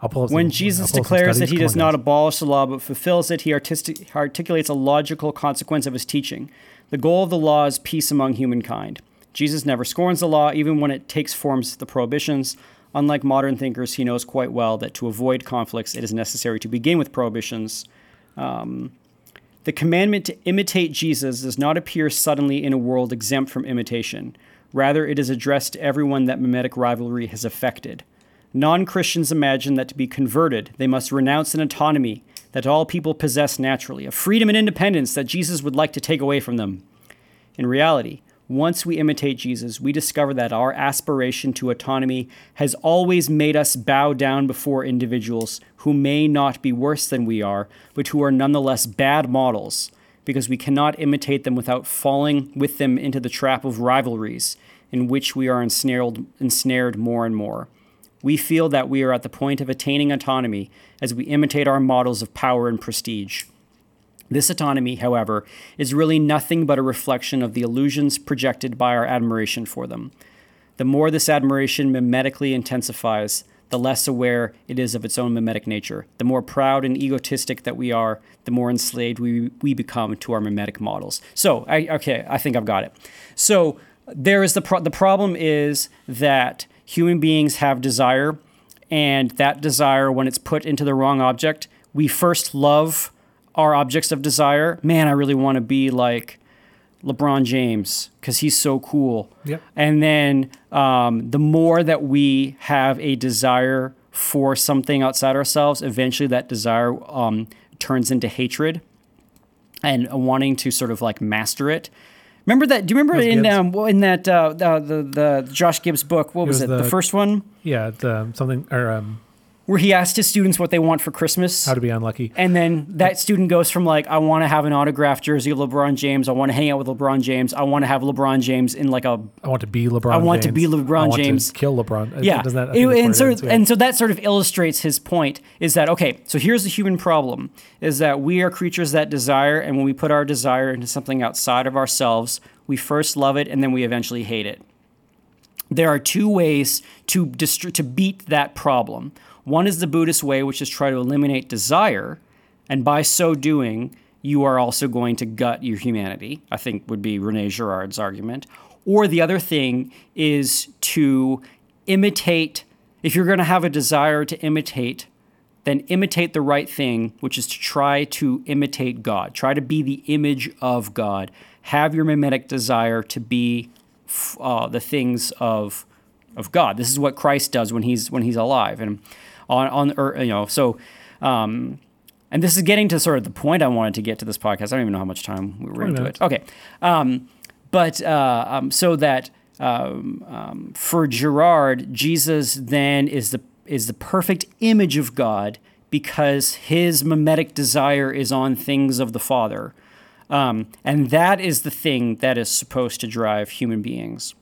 I'll pull up some- When I'll Jesus pull declares that he Come does on, not guys. abolish the law but fulfills it, he artistic, articulates a logical consequence of his teaching. The goal of the law is peace among humankind. Jesus never scorns the law, even when it takes forms the prohibitions. Unlike modern thinkers, he knows quite well that to avoid conflicts, it is necessary to begin with prohibitions. Um, the commandment to imitate Jesus does not appear suddenly in a world exempt from imitation. Rather, it is addressed to everyone that mimetic rivalry has affected. Non Christians imagine that to be converted, they must renounce an autonomy that all people possess naturally, a freedom and independence that Jesus would like to take away from them. In reality, once we imitate Jesus, we discover that our aspiration to autonomy has always made us bow down before individuals who may not be worse than we are, but who are nonetheless bad models, because we cannot imitate them without falling with them into the trap of rivalries in which we are ensnared, ensnared more and more. We feel that we are at the point of attaining autonomy as we imitate our models of power and prestige. This autonomy, however, is really nothing but a reflection of the illusions projected by our admiration for them. The more this admiration mimetically intensifies, the less aware it is of its own mimetic nature. The more proud and egotistic that we are, the more enslaved we, we become to our mimetic models. So, I, okay, I think I've got it. So, there is the pro- the problem is that human beings have desire, and that desire, when it's put into the wrong object, we first love our objects of desire. Man, I really want to be like LeBron James because he's so cool. Yep. And then um, the more that we have a desire for something outside ourselves, eventually that desire um, turns into hatred and wanting to sort of like master it. Remember that? Do you remember in um, in that uh, the, the the Josh Gibbs book? What was, was it? The, the- first one Yeah, the, something or um, where he asked his students what they want for Christmas. how to be unlucky. And then that student goes from like, I want to have an autographed jersey of LeBron James. I want to hang out with LeBron James. I want to have LeBron James in like a I want to be LeBron. I want to be LeBron I want James. To kill LeBron. Yeah. Doesn't that, It- think that's where and so ends, yeah. and so that sort of illustrates his point is that okay, so here's the human problem is that we are creatures that desire, and when we put our desire into something outside of ourselves, we first love it and then we eventually hate it there are two ways to dist- to beat that problem. One is the Buddhist way, which is try to eliminate desire, and by so doing, you are also going to gut your humanity. I think would be Rene Girard's argument. Or the other thing is to imitate. If you're going to have a desire to imitate, then imitate the right thing, which is to try to imitate God. Try to be the image of God. Have your mimetic desire to be uh, the things of of God. This is what Christ does when he's when he's alive and on on earth, you know. So, um, and this is getting to sort of the point I wanted to get to this podcast. I don't even know how much time we were into minutes. it. Okay, um, but uh, um, so that um, um, for Girard, Jesus then is the is the perfect image of God because his mimetic desire is on things of the Father. Um, and that is the thing that is supposed to drive human beings.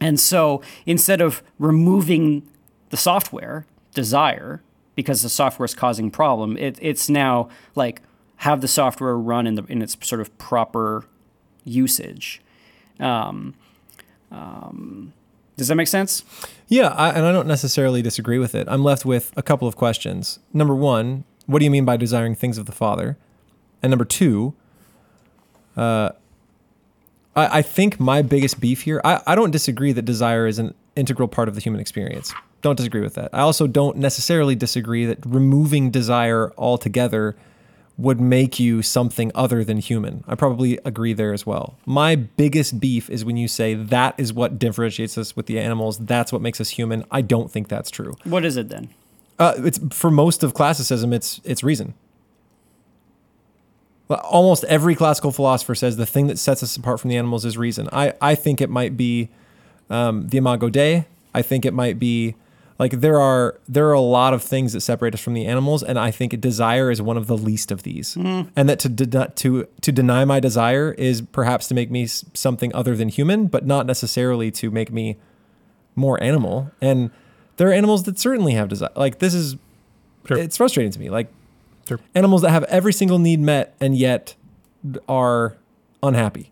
And so instead of removing the software, desire, because the software is causing problem, it, it's now like, have the software run in the in its sort of proper usage. Um, um, does that make sense? Yeah, I, and I don't necessarily disagree with it. I'm left with a couple of questions. Number one, what do you mean by desiring things of the Father? And number two, uh, I, I think my biggest beef here, I, I don't disagree that desire is an integral part of the human experience. Don't disagree with that. I also don't necessarily disagree that removing desire altogether would make you something other than human. I probably agree there as well. My biggest beef is when you say that is what differentiates us with the animals, that's what makes us human. I don't think that's true. What is it then? Uh, it's for most of classicism, it's it's reason. Well, Almost every classical philosopher says the thing that sets us apart from the animals is reason. I, I think it might be um, the imago Dei. I think it might be like there are there are a lot of things that separate us from the animals, and I think desire is one of the least of these. And that to de- to to deny my desire is perhaps to make me something other than human, but not necessarily to make me more animal. And there are animals that certainly have desire. Like this is Sure. it's frustrating to me. Like Sure. animals that have every single need met and yet are unhappy.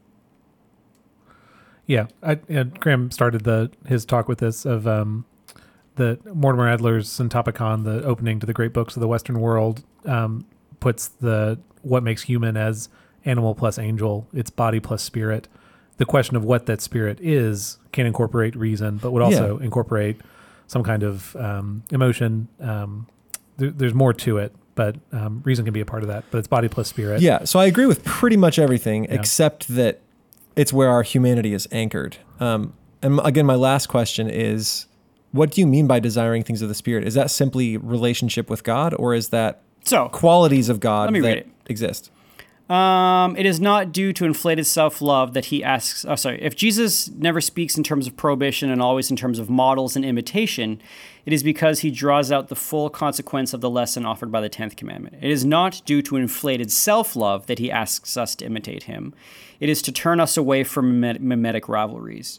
Yeah, I, and Graham started the his talk with this of um, the Mortimer Adler's Syntopicon, the opening to the great books of the Western world, um, puts the what makes human as animal plus angel, its body plus spirit. The question of what that spirit is can incorporate reason, but would also incorporate some kind of um, emotion. Um, there, there's more to it, but um, reason can be a part of that. But it's body plus spirit. Yeah, so I agree with pretty much everything Yeah. except that it's where our humanity is anchored. Um, and again, my last question is what do you mean by desiring things of the spirit? Is that simply relationship with God or is that So, qualities of God that exist? Um, it is not due to inflated self love that he asks. Oh, sorry. If Jesus never speaks in terms of prohibition and always in terms of models and imitation, it is because he draws out the full consequence of the lesson offered by the 10th commandment. It is not due to inflated self love that he asks us to imitate him. It is to turn us away from mimetic rivalries.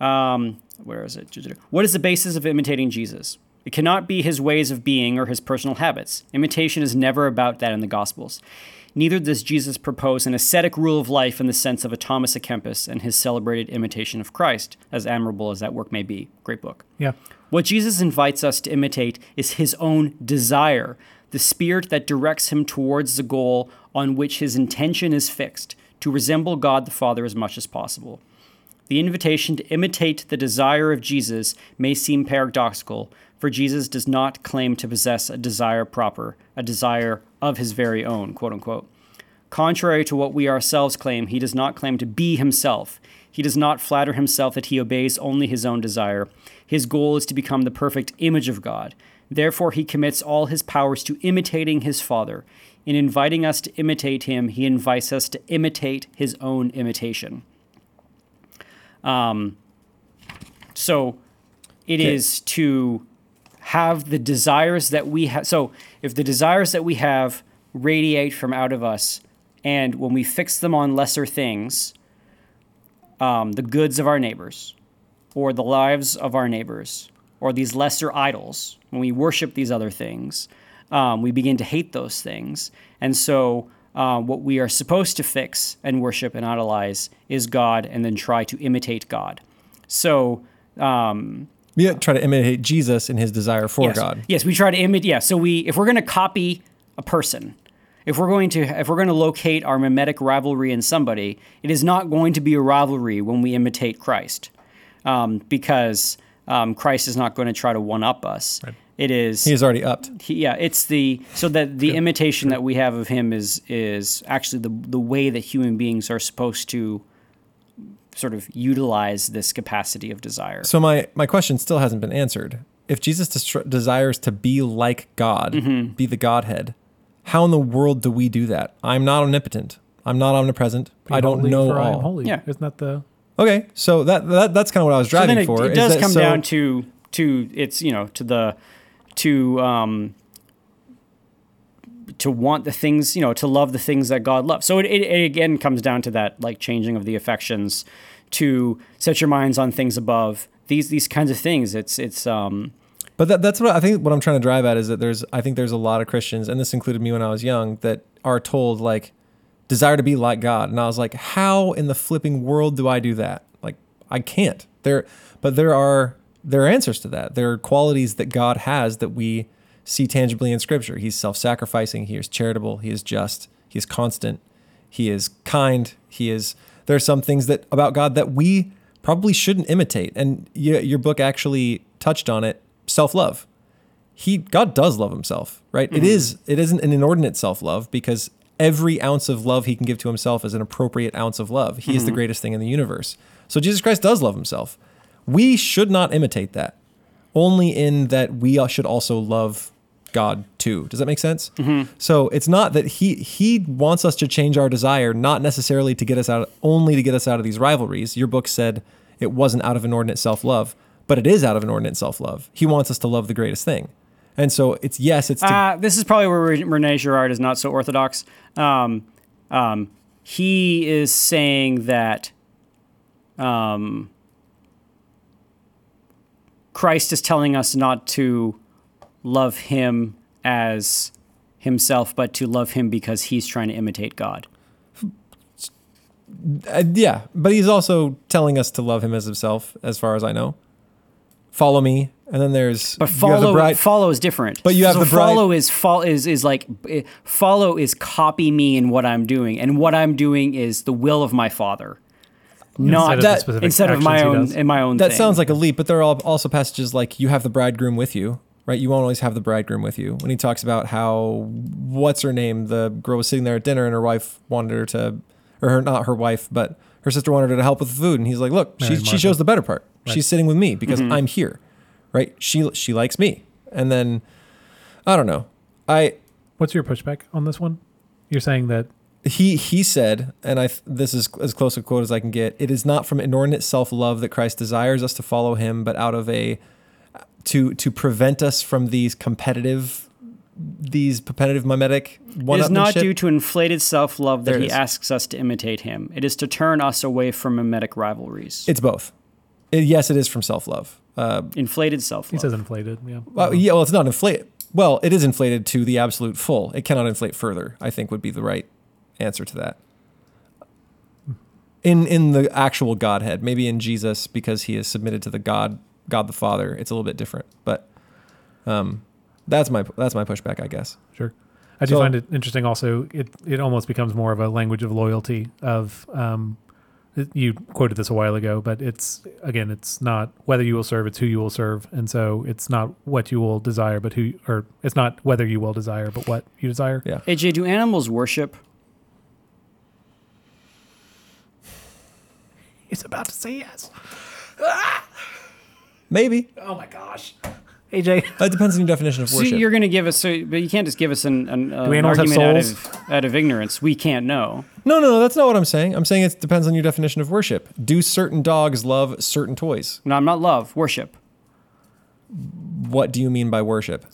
Um, where is it? What is the basis of imitating Jesus? It cannot be his ways of being or his personal habits. Imitation is never about that in the Gospels. Neither does Jesus propose an ascetic rule of life in the sense of a Thomas à Kempis and his celebrated imitation of Christ, as admirable as that work may be. Great book. yeah. What Jesus invites us to imitate is his own desire, the spirit that directs him towards the goal on which his intention is fixed, to resemble God the Father as much as possible. The invitation to imitate the desire of Jesus may seem paradoxical, for Jesus does not claim to possess a desire proper, a desire of his very own, quote unquote. Contrary to what we ourselves claim, he does not claim to be himself. He does not flatter himself that he obeys only his own desire. His goal is to become the perfect image of God. Therefore, he commits all his powers to imitating his Father. In inviting us to imitate him, he invites us to imitate his own imitation. Um, so it Okay. is to have the desires that we have. So if the desires that we have radiate from out of us, and when we fix them on lesser things, um, the goods of our neighbors, or the lives of our neighbors, or these lesser idols, when we worship these other things, um, we begin to hate those things. And so, uh, what we are supposed to fix and worship and idolize is God, and then try to imitate God. So, um, We try to imitate Jesus in his desire for yes. God. Yes, we try to imitate. Yeah, so we if we're going to copy a person, if we're going to if we're going to locate our mimetic rivalry in somebody, it is not going to be a rivalry when we imitate Christ, um, because um, Christ is not going to try to one up us. It is He is already upped. he- yeah, it's the so that the imitation that we have of him is is actually the the way that human beings are supposed to sort of utilize this capacity of desire. So my my question still hasn't been answered. If Jesus destr- desires to be like God, Mm-hmm. be the Godhead, how in the world do we do that? I'm not omnipotent. I'm not omnipresent. Be I don't holy, know for I am all. holy. Yeah. Isn't that the Okay, so that, that that's kind of what I was so driving then it, for. it is does that come so- down to to it's you know to the to um to want the things you know to love the things that God loves. So it, it, it again comes down to that like changing of the affections to set your minds on things above these these kinds of things. It's it's um But that, that's what I think. What I'm trying to drive at is that there's, I think there's a lot of Christians, and this included me when I was young, that are told like desire to be like God, and I was like, how in the flipping world do I do that? Like I can't. There, but there are there are answers to that. There are qualities that God has that we see tangibly in Scripture. He's self-sacrificing. He is charitable. He is just. He is constant. He is kind. He is. There are some things that about God that we probably shouldn't imitate. And your book actually touched on it. Self-love. He God does love himself, right? It mm-hmm. is. It isn't an inordinate self-love because every ounce of love he can give to himself is an appropriate ounce of love. He is the mm-hmm. greatest thing in the universe. So Jesus Christ does love himself. We should not imitate that. Only in that we should also love God too. Does that make sense? So it's not that he he wants us to change our desire, not necessarily to get us out, only to get us out of these rivalries. Your book said it wasn't out of inordinate self love, but it is out of inordinate self love. He wants us to love the greatest thing, and so it's yes, it's to, Uh, this is probably where Rene Girard is not so orthodox. Um, um, he is saying that um, Christ is telling us not to love him as himself, but to love him because he's trying to imitate God. Uh, yeah, but he's also telling us to love him as himself, as far as I know. Follow me, and then there's But the follow bride- follow is different. But you have so the bride- follow is fol- is is like eh, follow is copy me in what I'm doing, and what I'm doing is the will of my Father, not Instead of the that- specific instead of my own in my own. That thing. sounds like a leap, but there are al- also passages like you have the bridegroom with you, right? You won't always have the bridegroom with you. When he talks about how what's her name, the girl was sitting there at dinner and her wife wanted her to, or her not her wife, but her sister wanted her to help with the food, and he's like, "Look, she Mary she Martha. shows the better part. She's sitting with me because Mm-hmm. I'm here, right? She she likes me." And then I don't know. I What's your pushback on this one? You're saying that he he said, and I this is as close a quote as I can get. It is not from inordinate self love that Christ desires us to follow Him, but out of a to to prevent us from these competitive these competitive mimetic one It is not due to inflated self love that he is. asks us to imitate him. It is to turn us away from mimetic rivalries. It's both. It- yes, it is from self love. Uh, inflated self love. he says inflated. Yeah. well, yeah, well, it's not inflated. Well, it is inflated to the absolute full. It cannot inflate further. I think would be the right answer to that. In in the actual Godhead, maybe in Jesus because he is submitted to the God God the Father, it's a little bit different. But um, that's my that's my pushback, I guess. Sure. I do So- find it interesting. Also, it it almost becomes more of a language of loyalty. Of um, it- you quoted this a while ago, but it's again, it's not whether you will serve; it's who you will serve, and so it's not what you will desire, but who, or it's not whether you will desire, but what you desire. Yeah. AJ, do animals worship? He's about to say yes. Maybe Oh my gosh, AJ. that depends on your definition of So worship. you're going to give us, so, but you can't just give us an, an, an animals have argument out souls? of, out of ignorance. We can't know. no, no, no, that's not what I'm saying. I'm saying it depends on your definition of worship. Do certain dogs love certain toys? No, I'm not love, worship. What do you mean by worship?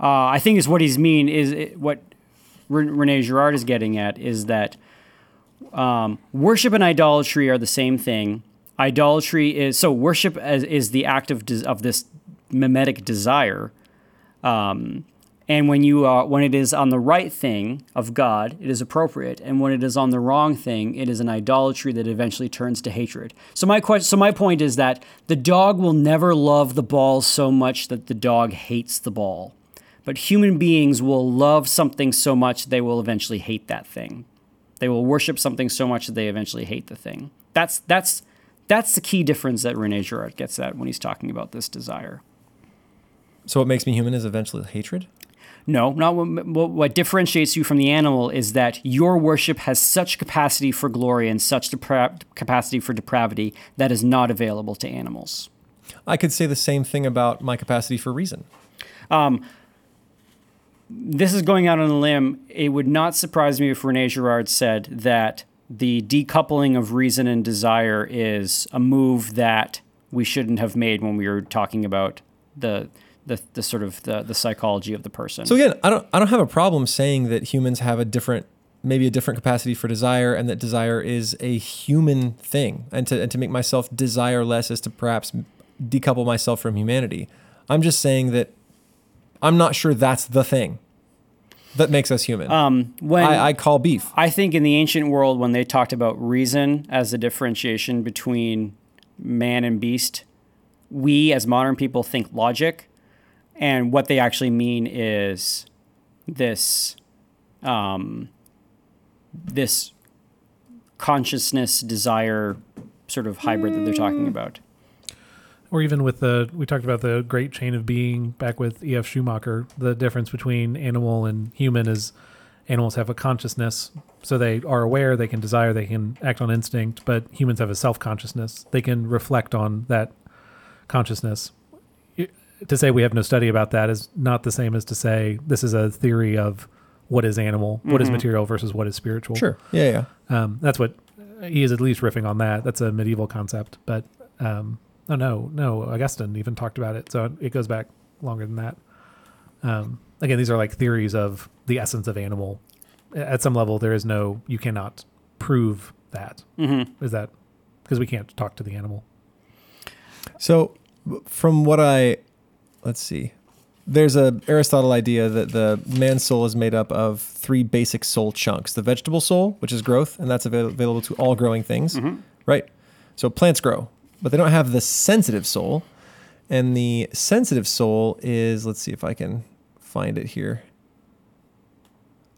Uh, I think is what he's mean is it, what Re- Rene Girard is getting at is that um, worship and idolatry are the same thing. Idolatry is so worship as, is the act of of this mimetic desire, um, and when you are when it is on the right thing of God, it is appropriate, and when it is on the wrong thing, it is an idolatry that eventually turns to hatred. So my question, so my point is that the dog will never love the ball so much that the dog hates the ball. But human beings will love something so much they will eventually hate that thing. They will worship something so much that they eventually hate the thing. That's that's that's the key difference that Rene Girard gets at when he's talking about this desire. So what makes me human is eventually hatred. No, not what, what, what differentiates you from the animal is that your worship has such capacity for glory and such depra- capacity for depravity that is not available to animals. I could say the same thing about my capacity for reason. Um, this is going out on a limb. It would not surprise me if Rene Girard said that the decoupling of reason and desire is a move that we shouldn't have made when we were talking about the the, the sort of the, the psychology of the person. So again, I don't I don't have a problem saying that humans have a different maybe a different capacity for desire and that desire is a human thing and to and to make myself desire less is to perhaps decouple myself from humanity. I'm just saying that I'm not sure that's the thing. that makes us human. Um, when I, I call beef. I think in the ancient world, when they talked about reason as the differentiation between man and beast, we as modern people think logic, and what they actually mean is this, um, this consciousness desire sort of hybrid that they're talking about. Or even with the, we talked about the great chain of being back with E.F. Schumacher. The difference between animal and human is animals have a consciousness, so they are aware, they can desire, they can act on instinct, but humans have a self consciousness. They can reflect on that consciousness. To say we have no study about that is not the same as to say this is a theory of what is animal, what is material versus what is spiritual. Sure. Yeah, yeah. Um, that's what he is at least riffing on that. That's a medieval concept, but um, oh no, no, Augustine even talked about it, so it goes back longer than that. Um, again, these are like theories of the essence of animal. At some level, there is no, you cannot prove that. Mm-hmm. Is that because we can't talk to the animal? So, from what I let's see, there's a Aristotle idea that the man's soul is made up of three basic soul chunks: the vegetable soul, which is growth, and that's avail- available to all growing things, right? So plants grow, but they don't have the sensitive soul, and the sensitive soul is let's see if I can find it here.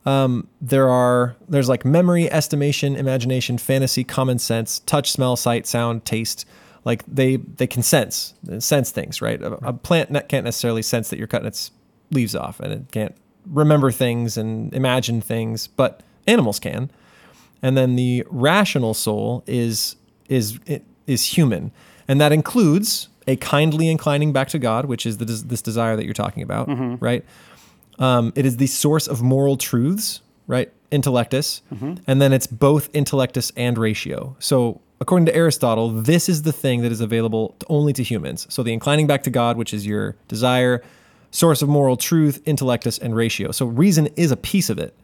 Um, there are there's like memory, estimation, imagination, fantasy, common sense, touch, smell, sight, sound, taste. Like they they can sense sense things, right? A, a plant can't necessarily sense that you're cutting its leaves off, and it can't remember things and imagine things, but animals can. And then the rational soul is is is human, and that includes a kindly inclining back to God, which is des- this desire that you're talking about, right? Um, it is the source of moral truths, right? Intellectus. And then it's both intellectus and ratio. So, according to Aristotle, this is the thing that is available to- only to humans. So, the inclining back to God, which is your desire, source of moral truth, intellectus, and ratio. So, reason is a piece of it.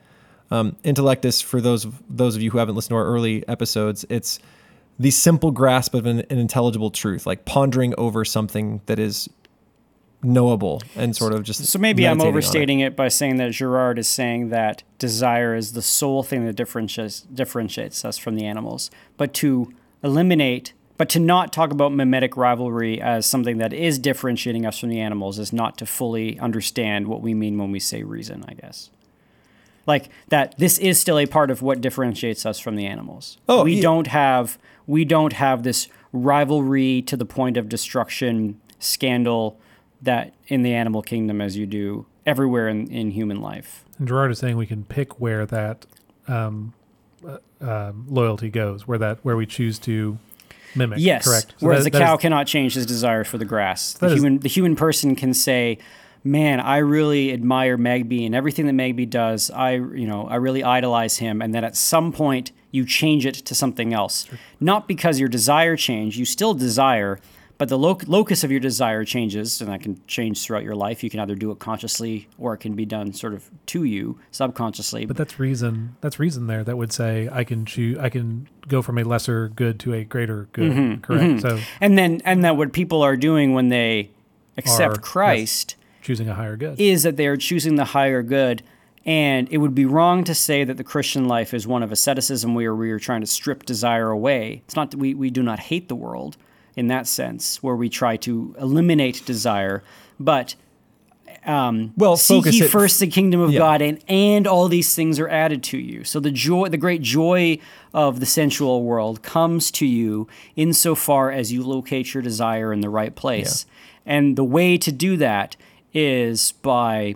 Um, intellectus, for those of, those of you who haven't listened to our early episodes, it's the simple grasp of an, an intelligible truth, like pondering over something that is knowable and sort of just So maybe I'm meditating on it. overstating it. by saying that Girard is saying that desire is the sole thing that differentiates differentiates us from the animals. But to eliminate, but to not talk about mimetic rivalry as something that is differentiating us from the animals is not to fully understand what we mean when we say reason. I guess. Like that, this is still a part of what differentiates us from the animals. Oh, we yeah. don't have we don't have this rivalry to the point of destruction scandal that in the animal kingdom as you do everywhere in, in human life. And Girard is saying we can pick where that um, uh, um, loyalty goes, where that where we choose to mimic. Yes. correct. So Whereas that- the that cow is- cannot change his desire for the grass. The That is- human the human person can say, "Man, I really admire Magby and everything that Magby does. I you know I really idolize him." And then at some point you change it to something else, not because your desire changed. You still desire. But the loc- locus of your desire changes, and that can change throughout your life. You can either do it consciously, or it can be done sort of to you subconsciously. But that's reason. That's reason there that would say I can choose. I can go from a lesser good to a greater good. Mm-hmm, correct. So and then, and that what people are doing when they accept Are- yes. Choosing a higher good. is that they are choosing the higher good. And it would be wrong to say that the Christian life is one of asceticism where we are trying to strip desire away. It's not that we, we do not hate the world in that sense, where we try to eliminate desire, but um, Well, seek ye first the kingdom of Yeah. God, and and all these things are added to you. So the joy, the great joy of the sensual world, comes to you insofar as you locate your desire in the right place. And the way to do that is by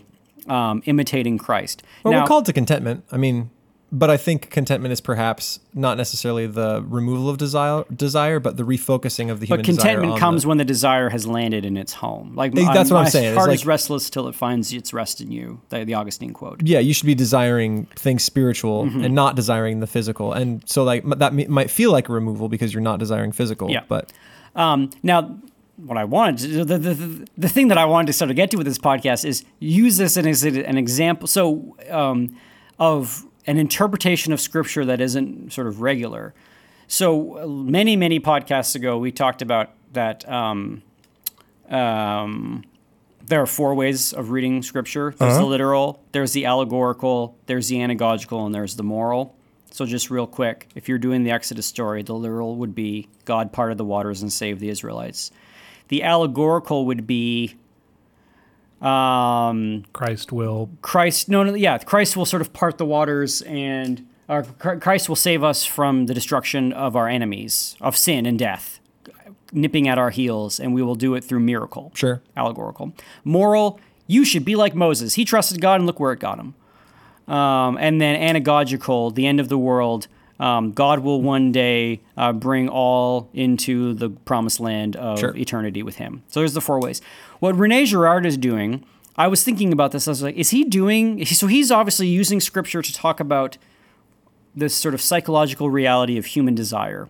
um, imitating Christ. Well, now, we're called to contentment. I mean, but I think contentment is perhaps not necessarily the removal of desire, desire, but the refocusing of the human but contentment on comes the- when the desire has landed in its home. Like Hey, that's what I'm saying. It's heart like- is restless till it finds its rest in you. The, the Augustine quote. yeah, you should be desiring things spiritual Mm-hmm. and not desiring the physical. And so, like that mi- might feel like a removal because you're not desiring physical. Yeah. But Um, now, what I wanted, the, the, the, the thing that I wanted to sort of get to with this podcast is use this as an example. So, um, of an interpretation of scripture that isn't sort of regular. So, many, many podcasts ago, we talked about that. Um, um, there are four ways of reading scripture there's the literal, there's the allegorical, there's the anagogical, and there's the moral. So, just real quick, if you're doing the Exodus story, the literal would be God parted the waters and saved the Israelites. The allegorical would be um, Christ will. Christ, no, no, yeah, Christ will sort of part the waters and or Christ will save us from the destruction of our enemies, of sin and death, nipping at our heels, and we will do it through miracle. Sure. Allegorical. Moral, you should be like Moses. He trusted God, and look where it got him. Um, and then anagogical, the end of the world. Um, God will one day uh, bring all into the promised land of Sure. eternity with Him. So there's the four ways. What Rene Girard is doing, I was thinking about this. I was like, is he doing? So he's obviously using Scripture to talk about this sort of psychological reality of human desire,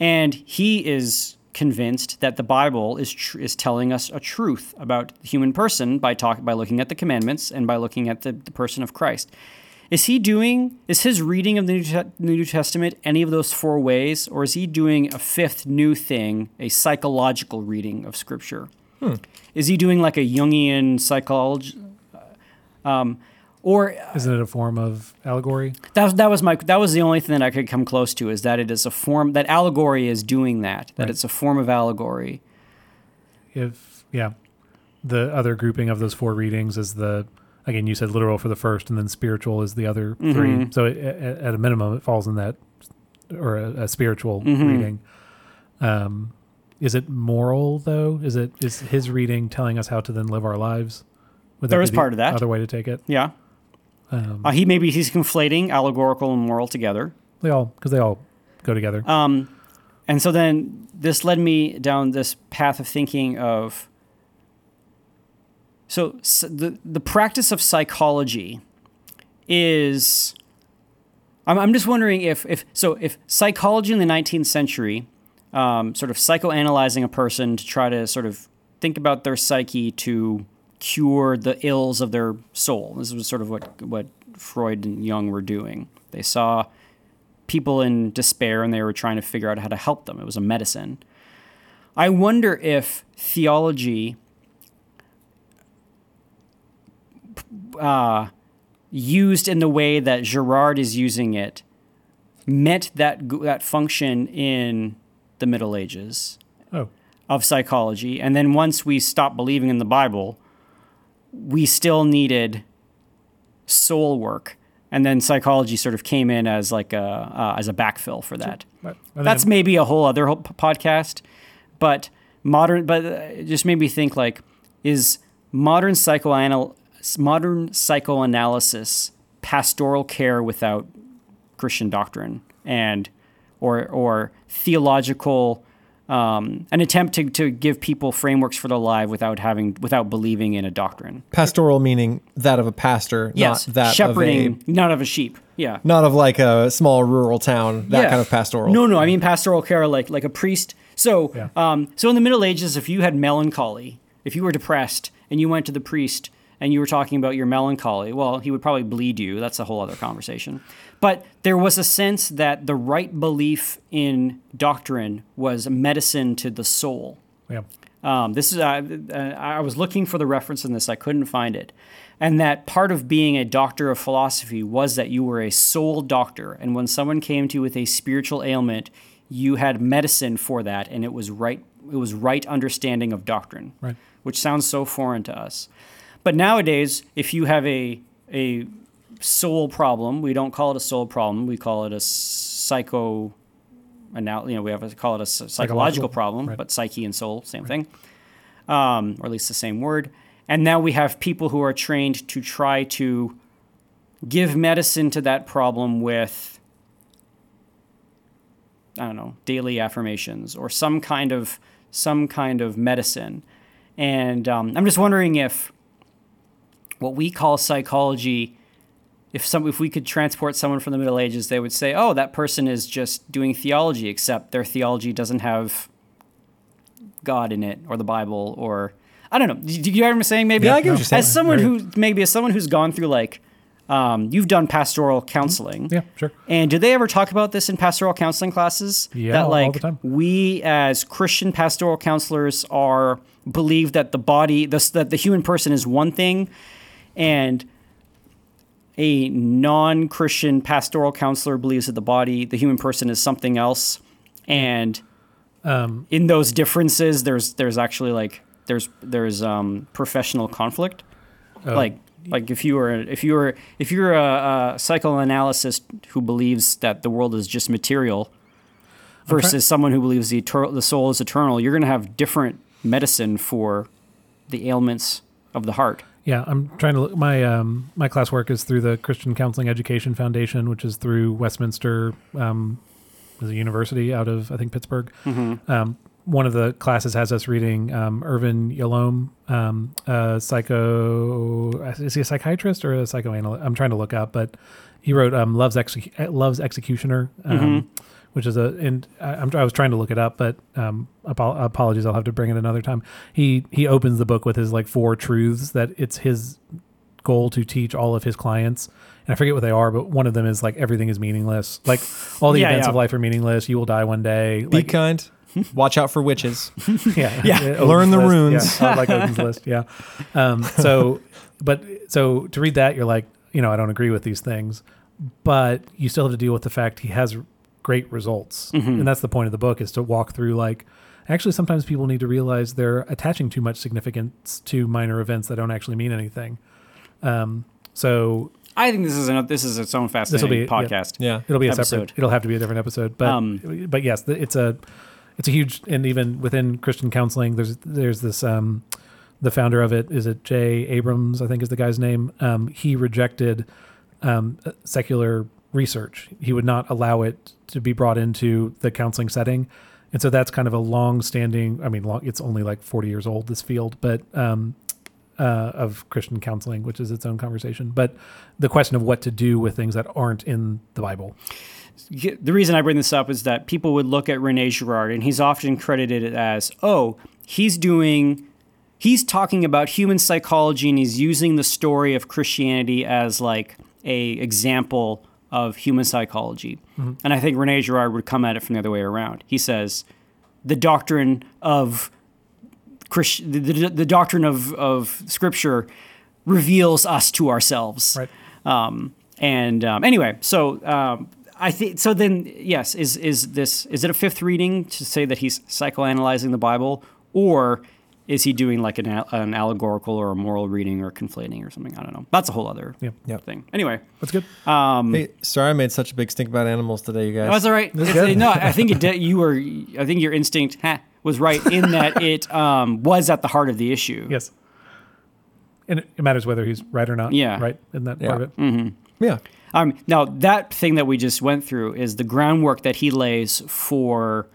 and he is convinced that the Bible is tr- is telling us a truth about the human person by talk by looking at the commandments and by looking at the, the person of Christ. Is he doing? Is his reading of the New, Te- New Testament any of those four ways, or is he doing a fifth new thing, a psychological reading of Scripture? Hmm. Is he doing like a Jungian psychology? Uh, um, or uh, Isn't it a form of allegory? that was, that was my that was the only thing that I could come close to is that it is a form that allegory is doing that that Right. it's a form of allegory. If yeah, the other grouping of those four readings is the again you said literal for the first, and then spiritual is the other three. Mhm. So it, at, at a minimum, it falls in that or a, a spiritual Mhm. reading. Um, is it moral though? Is it is his reading telling us how to then live our lives? Would There is the part of that. Other way to take it. Yeah, Um, uh, he maybe he's conflating allegorical and moral together. they all because they all go together. Um, and so then this led me down this path of thinking of so, the the practice of psychology is I'm, I'm just wondering if if so if psychology in the 19th century um, sort of psychoanalyzing a person to try to sort of think about their psyche to cure the ills of their soul this was sort of what what Freud and Jung were doing they saw people in despair and they were trying to figure out how to help them. It was a medicine. I wonder if theology uh, used in the way that Girard is using it met that that function in the Middle Ages oh, of psychology. And then once we stopped believing in the Bible, we still needed soul work. And then psychology sort of came in as like a uh, as a backfill for that. That's maybe a whole other whole podcast, but modern. But uh, it just made me think like, is modern psychoanal modern psychoanalysis pastoral care without Christian doctrine and or or theological um, an attempt to, to give people frameworks for their life without having without believing in a doctrine. Pastoral meaning that of a pastor, Yes, not that shepherding, of a not of a sheep. Yeah, not of like a small rural town. That Yeah. kind of pastoral. No, no, I mean pastoral care, like like a priest. So, Yeah. um, so in the Middle Ages, if you had melancholy, if you were depressed, and you went to the priest and you were talking about your melancholy, well, he would probably bleed you. That's a whole other conversation. But there was a sense that the right belief in doctrine was medicine to the soul. yeah. Um, this is uh, uh, I was looking for the reference in this, I couldn't find it. And that part of being a doctor of philosophy was that you were a soul doctor, and when someone came to you with a spiritual ailment, you had medicine for that, and it was right. It was right understanding of doctrine, Right. which sounds so foreign to us. But nowadays, if you have a a soul problem, we don't call it a soul problem. We call it a psycho. And now, you know, we have to call it a psychological, Psychological, problem, right. but psyche and soul, same thing, um, or at least the same word. And now we have people who are trained to try to give medicine to that problem with, I don't know, daily affirmations or some kind of some kind of medicine. And um, I'm just wondering if what we call psychology if some if we could transport someone from the Middle Ages, they would say, "Oh, that person is just doing theology, except their theology doesn't have God in it, or the Bible, or I don't know." Do you get what I'm saying? Maybe Yeah, I get saying. as someone who maybe as someone who's gone through like um, you've done pastoral counseling. Yeah, sure. And did they ever talk about this in pastoral counseling classes? Yeah, that all like the time. we as Christian pastoral counselors are believe that the body, the, that the human person is one thing, and a non-Christian pastoral counselor believes that the body, the human person, is something else, and Um, in those differences, there's there's actually like there's there's um, professional conflict. Oh. like like if you were if you were if you're a, a psychoanalyst who believes that the world is just material versus someone who believes the eternal, the soul is eternal, you're going to have different medicine for the ailments of the heart. Yeah, I'm trying to look. My um, my classwork is through the Christian Counseling Education Foundation, which is through Westminster, um, is a university out of I think Pittsburgh. Um, one of the classes has us reading um, Irvin Yalom, um, a psycho. Is he a psychiatrist or a psychoanalyst? I'm trying to look up, but he wrote um, "Love's Love's Executioner." Um, Which is a, and I, I'm, I was trying to look it up, but um, apo- apologies, I'll have to bring it another time. He he opens the book with his like four truths that it's his goal to teach all of his clients and i forget what they are but one of them is like everything is meaningless like all the Yeah, events yeah. of life are meaningless you will die one day Be like kind. Watch out for witches. yeah Yeah. Learn the list, runes. yeah, like Odin's list yeah um so but so to read that you're like you know i don't agree with these things but you still have to deal with the fact he has great results and that's the point of the book is to walk through like actually sometimes people need to realize they're attaching too much significance to minor events that don't actually mean anything um so I think this is an, this is its own fascinating be- yeah. podcast. Yeah. It'll be a episode. separate. It'll have to be a different episode. But Um, but yes, it's a it's a huge and even within Christian counseling, there's there's this um, the founder of it is it Jay Abrams I think is the guy's name. Um, he rejected um, secular research. He would not allow it to be brought into the counseling setting. And so that's kind of a long-standing. I mean, long, it's only like 40 years old. This field, but um, uh, of Christian counseling, which is its own conversation. But the question of what to do with things that aren't in the Bible. the reason I bring this up is that people would look at Rene Girard, and he's often credited as, oh, he's doing, he's talking about human psychology, and he's using the story of Christianity as like a example of human psychology. And I think Rene Girard would come at it from the other way around. He says, the doctrine of Christ, the, the, the doctrine of, of Scripture reveals us to ourselves. Right. Um, and um, anyway, so um, I think so. Then yes, is is this is it a fifth reading to say that he's psychoanalyzing the Bible, or is he doing like an, an allegorical or a moral reading or conflating or something? I don't know. That's a whole other Yep. Yep. thing. Anyway, That's good. um, Hey, sorry I made such a big stink about animals today, you guys. that's all right. It's- good. no, I think it did, you were. I think your instinct ha, was right in that it um, was at the heart of the issue. Yes. And it matters whether he's right or not. Yeah. Right. In that Yeah. part of it. Yeah. Um, now that thing that we just went through is the groundwork that he lays for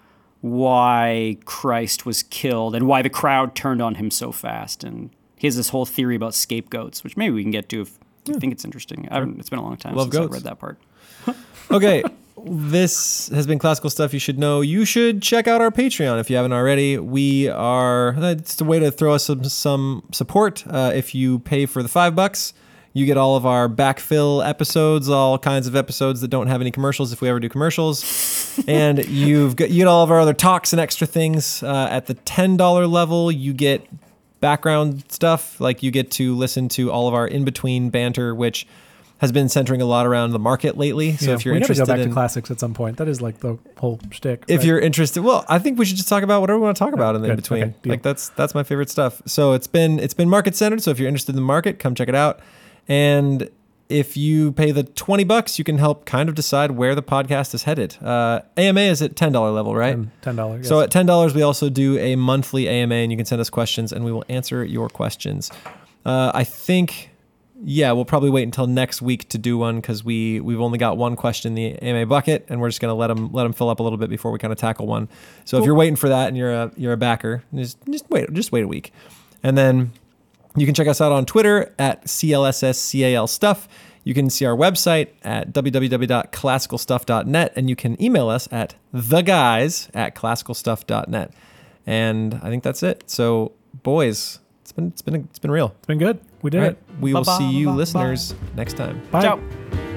why Christ was killed and why the crowd turned on him so fast. And he has this whole theory about scapegoats, which maybe we can get to if you think it's interesting. It's been a long time Love since I goats. read that part. Okay. this has been classical stuff you should know. You should check out our Patreon if you haven't already. We are it's a way to throw us some some support. Uh, if you pay for the five bucks, you get all of our backfill episodes, all kinds of episodes that don't have any commercials if we ever do commercials. and you've got you get all of our other talks and extra things. Uh, at the ten dollar level, you get background stuff. Like you get to listen to all of our in between banter, which has been centering a lot around the market lately. So Yeah, if you're we interested go back in to classics at some point. That is like the whole shtick. if right? you're interested, well, I think we should just talk about whatever we want to talk about in the in between. Okay, like that's that's my favorite stuff. So it's been it's been market centered. So if you're interested in the market, come check it out. And if you pay the twenty bucks, you can help kind of decide where the podcast is headed. Uh, AMA is at ten dollar level, right? And ten dollars. So at ten dollars, we also do a monthly AMA, and you can send us questions, and we will answer your questions. Uh, I think, yeah, we'll probably wait until next week to do one because we we've only got one question in the AMA bucket, and we're just gonna let them let them fill up a little bit before we kind of tackle one. So if you're waiting for that and you're a you're a backer, just just wait just wait a week, and then you can check us out on Twitter at CLSSCAL stuff. You can see our website at www.classicalstuff.net and you can email us at theguys at classicalstuff.net. And I think that's it. So, boys, it's been it's been it's been real. it's been good. We did All right. it. We will Ba-ba, see you ba-ba. listeners next time. Bye. Ciao.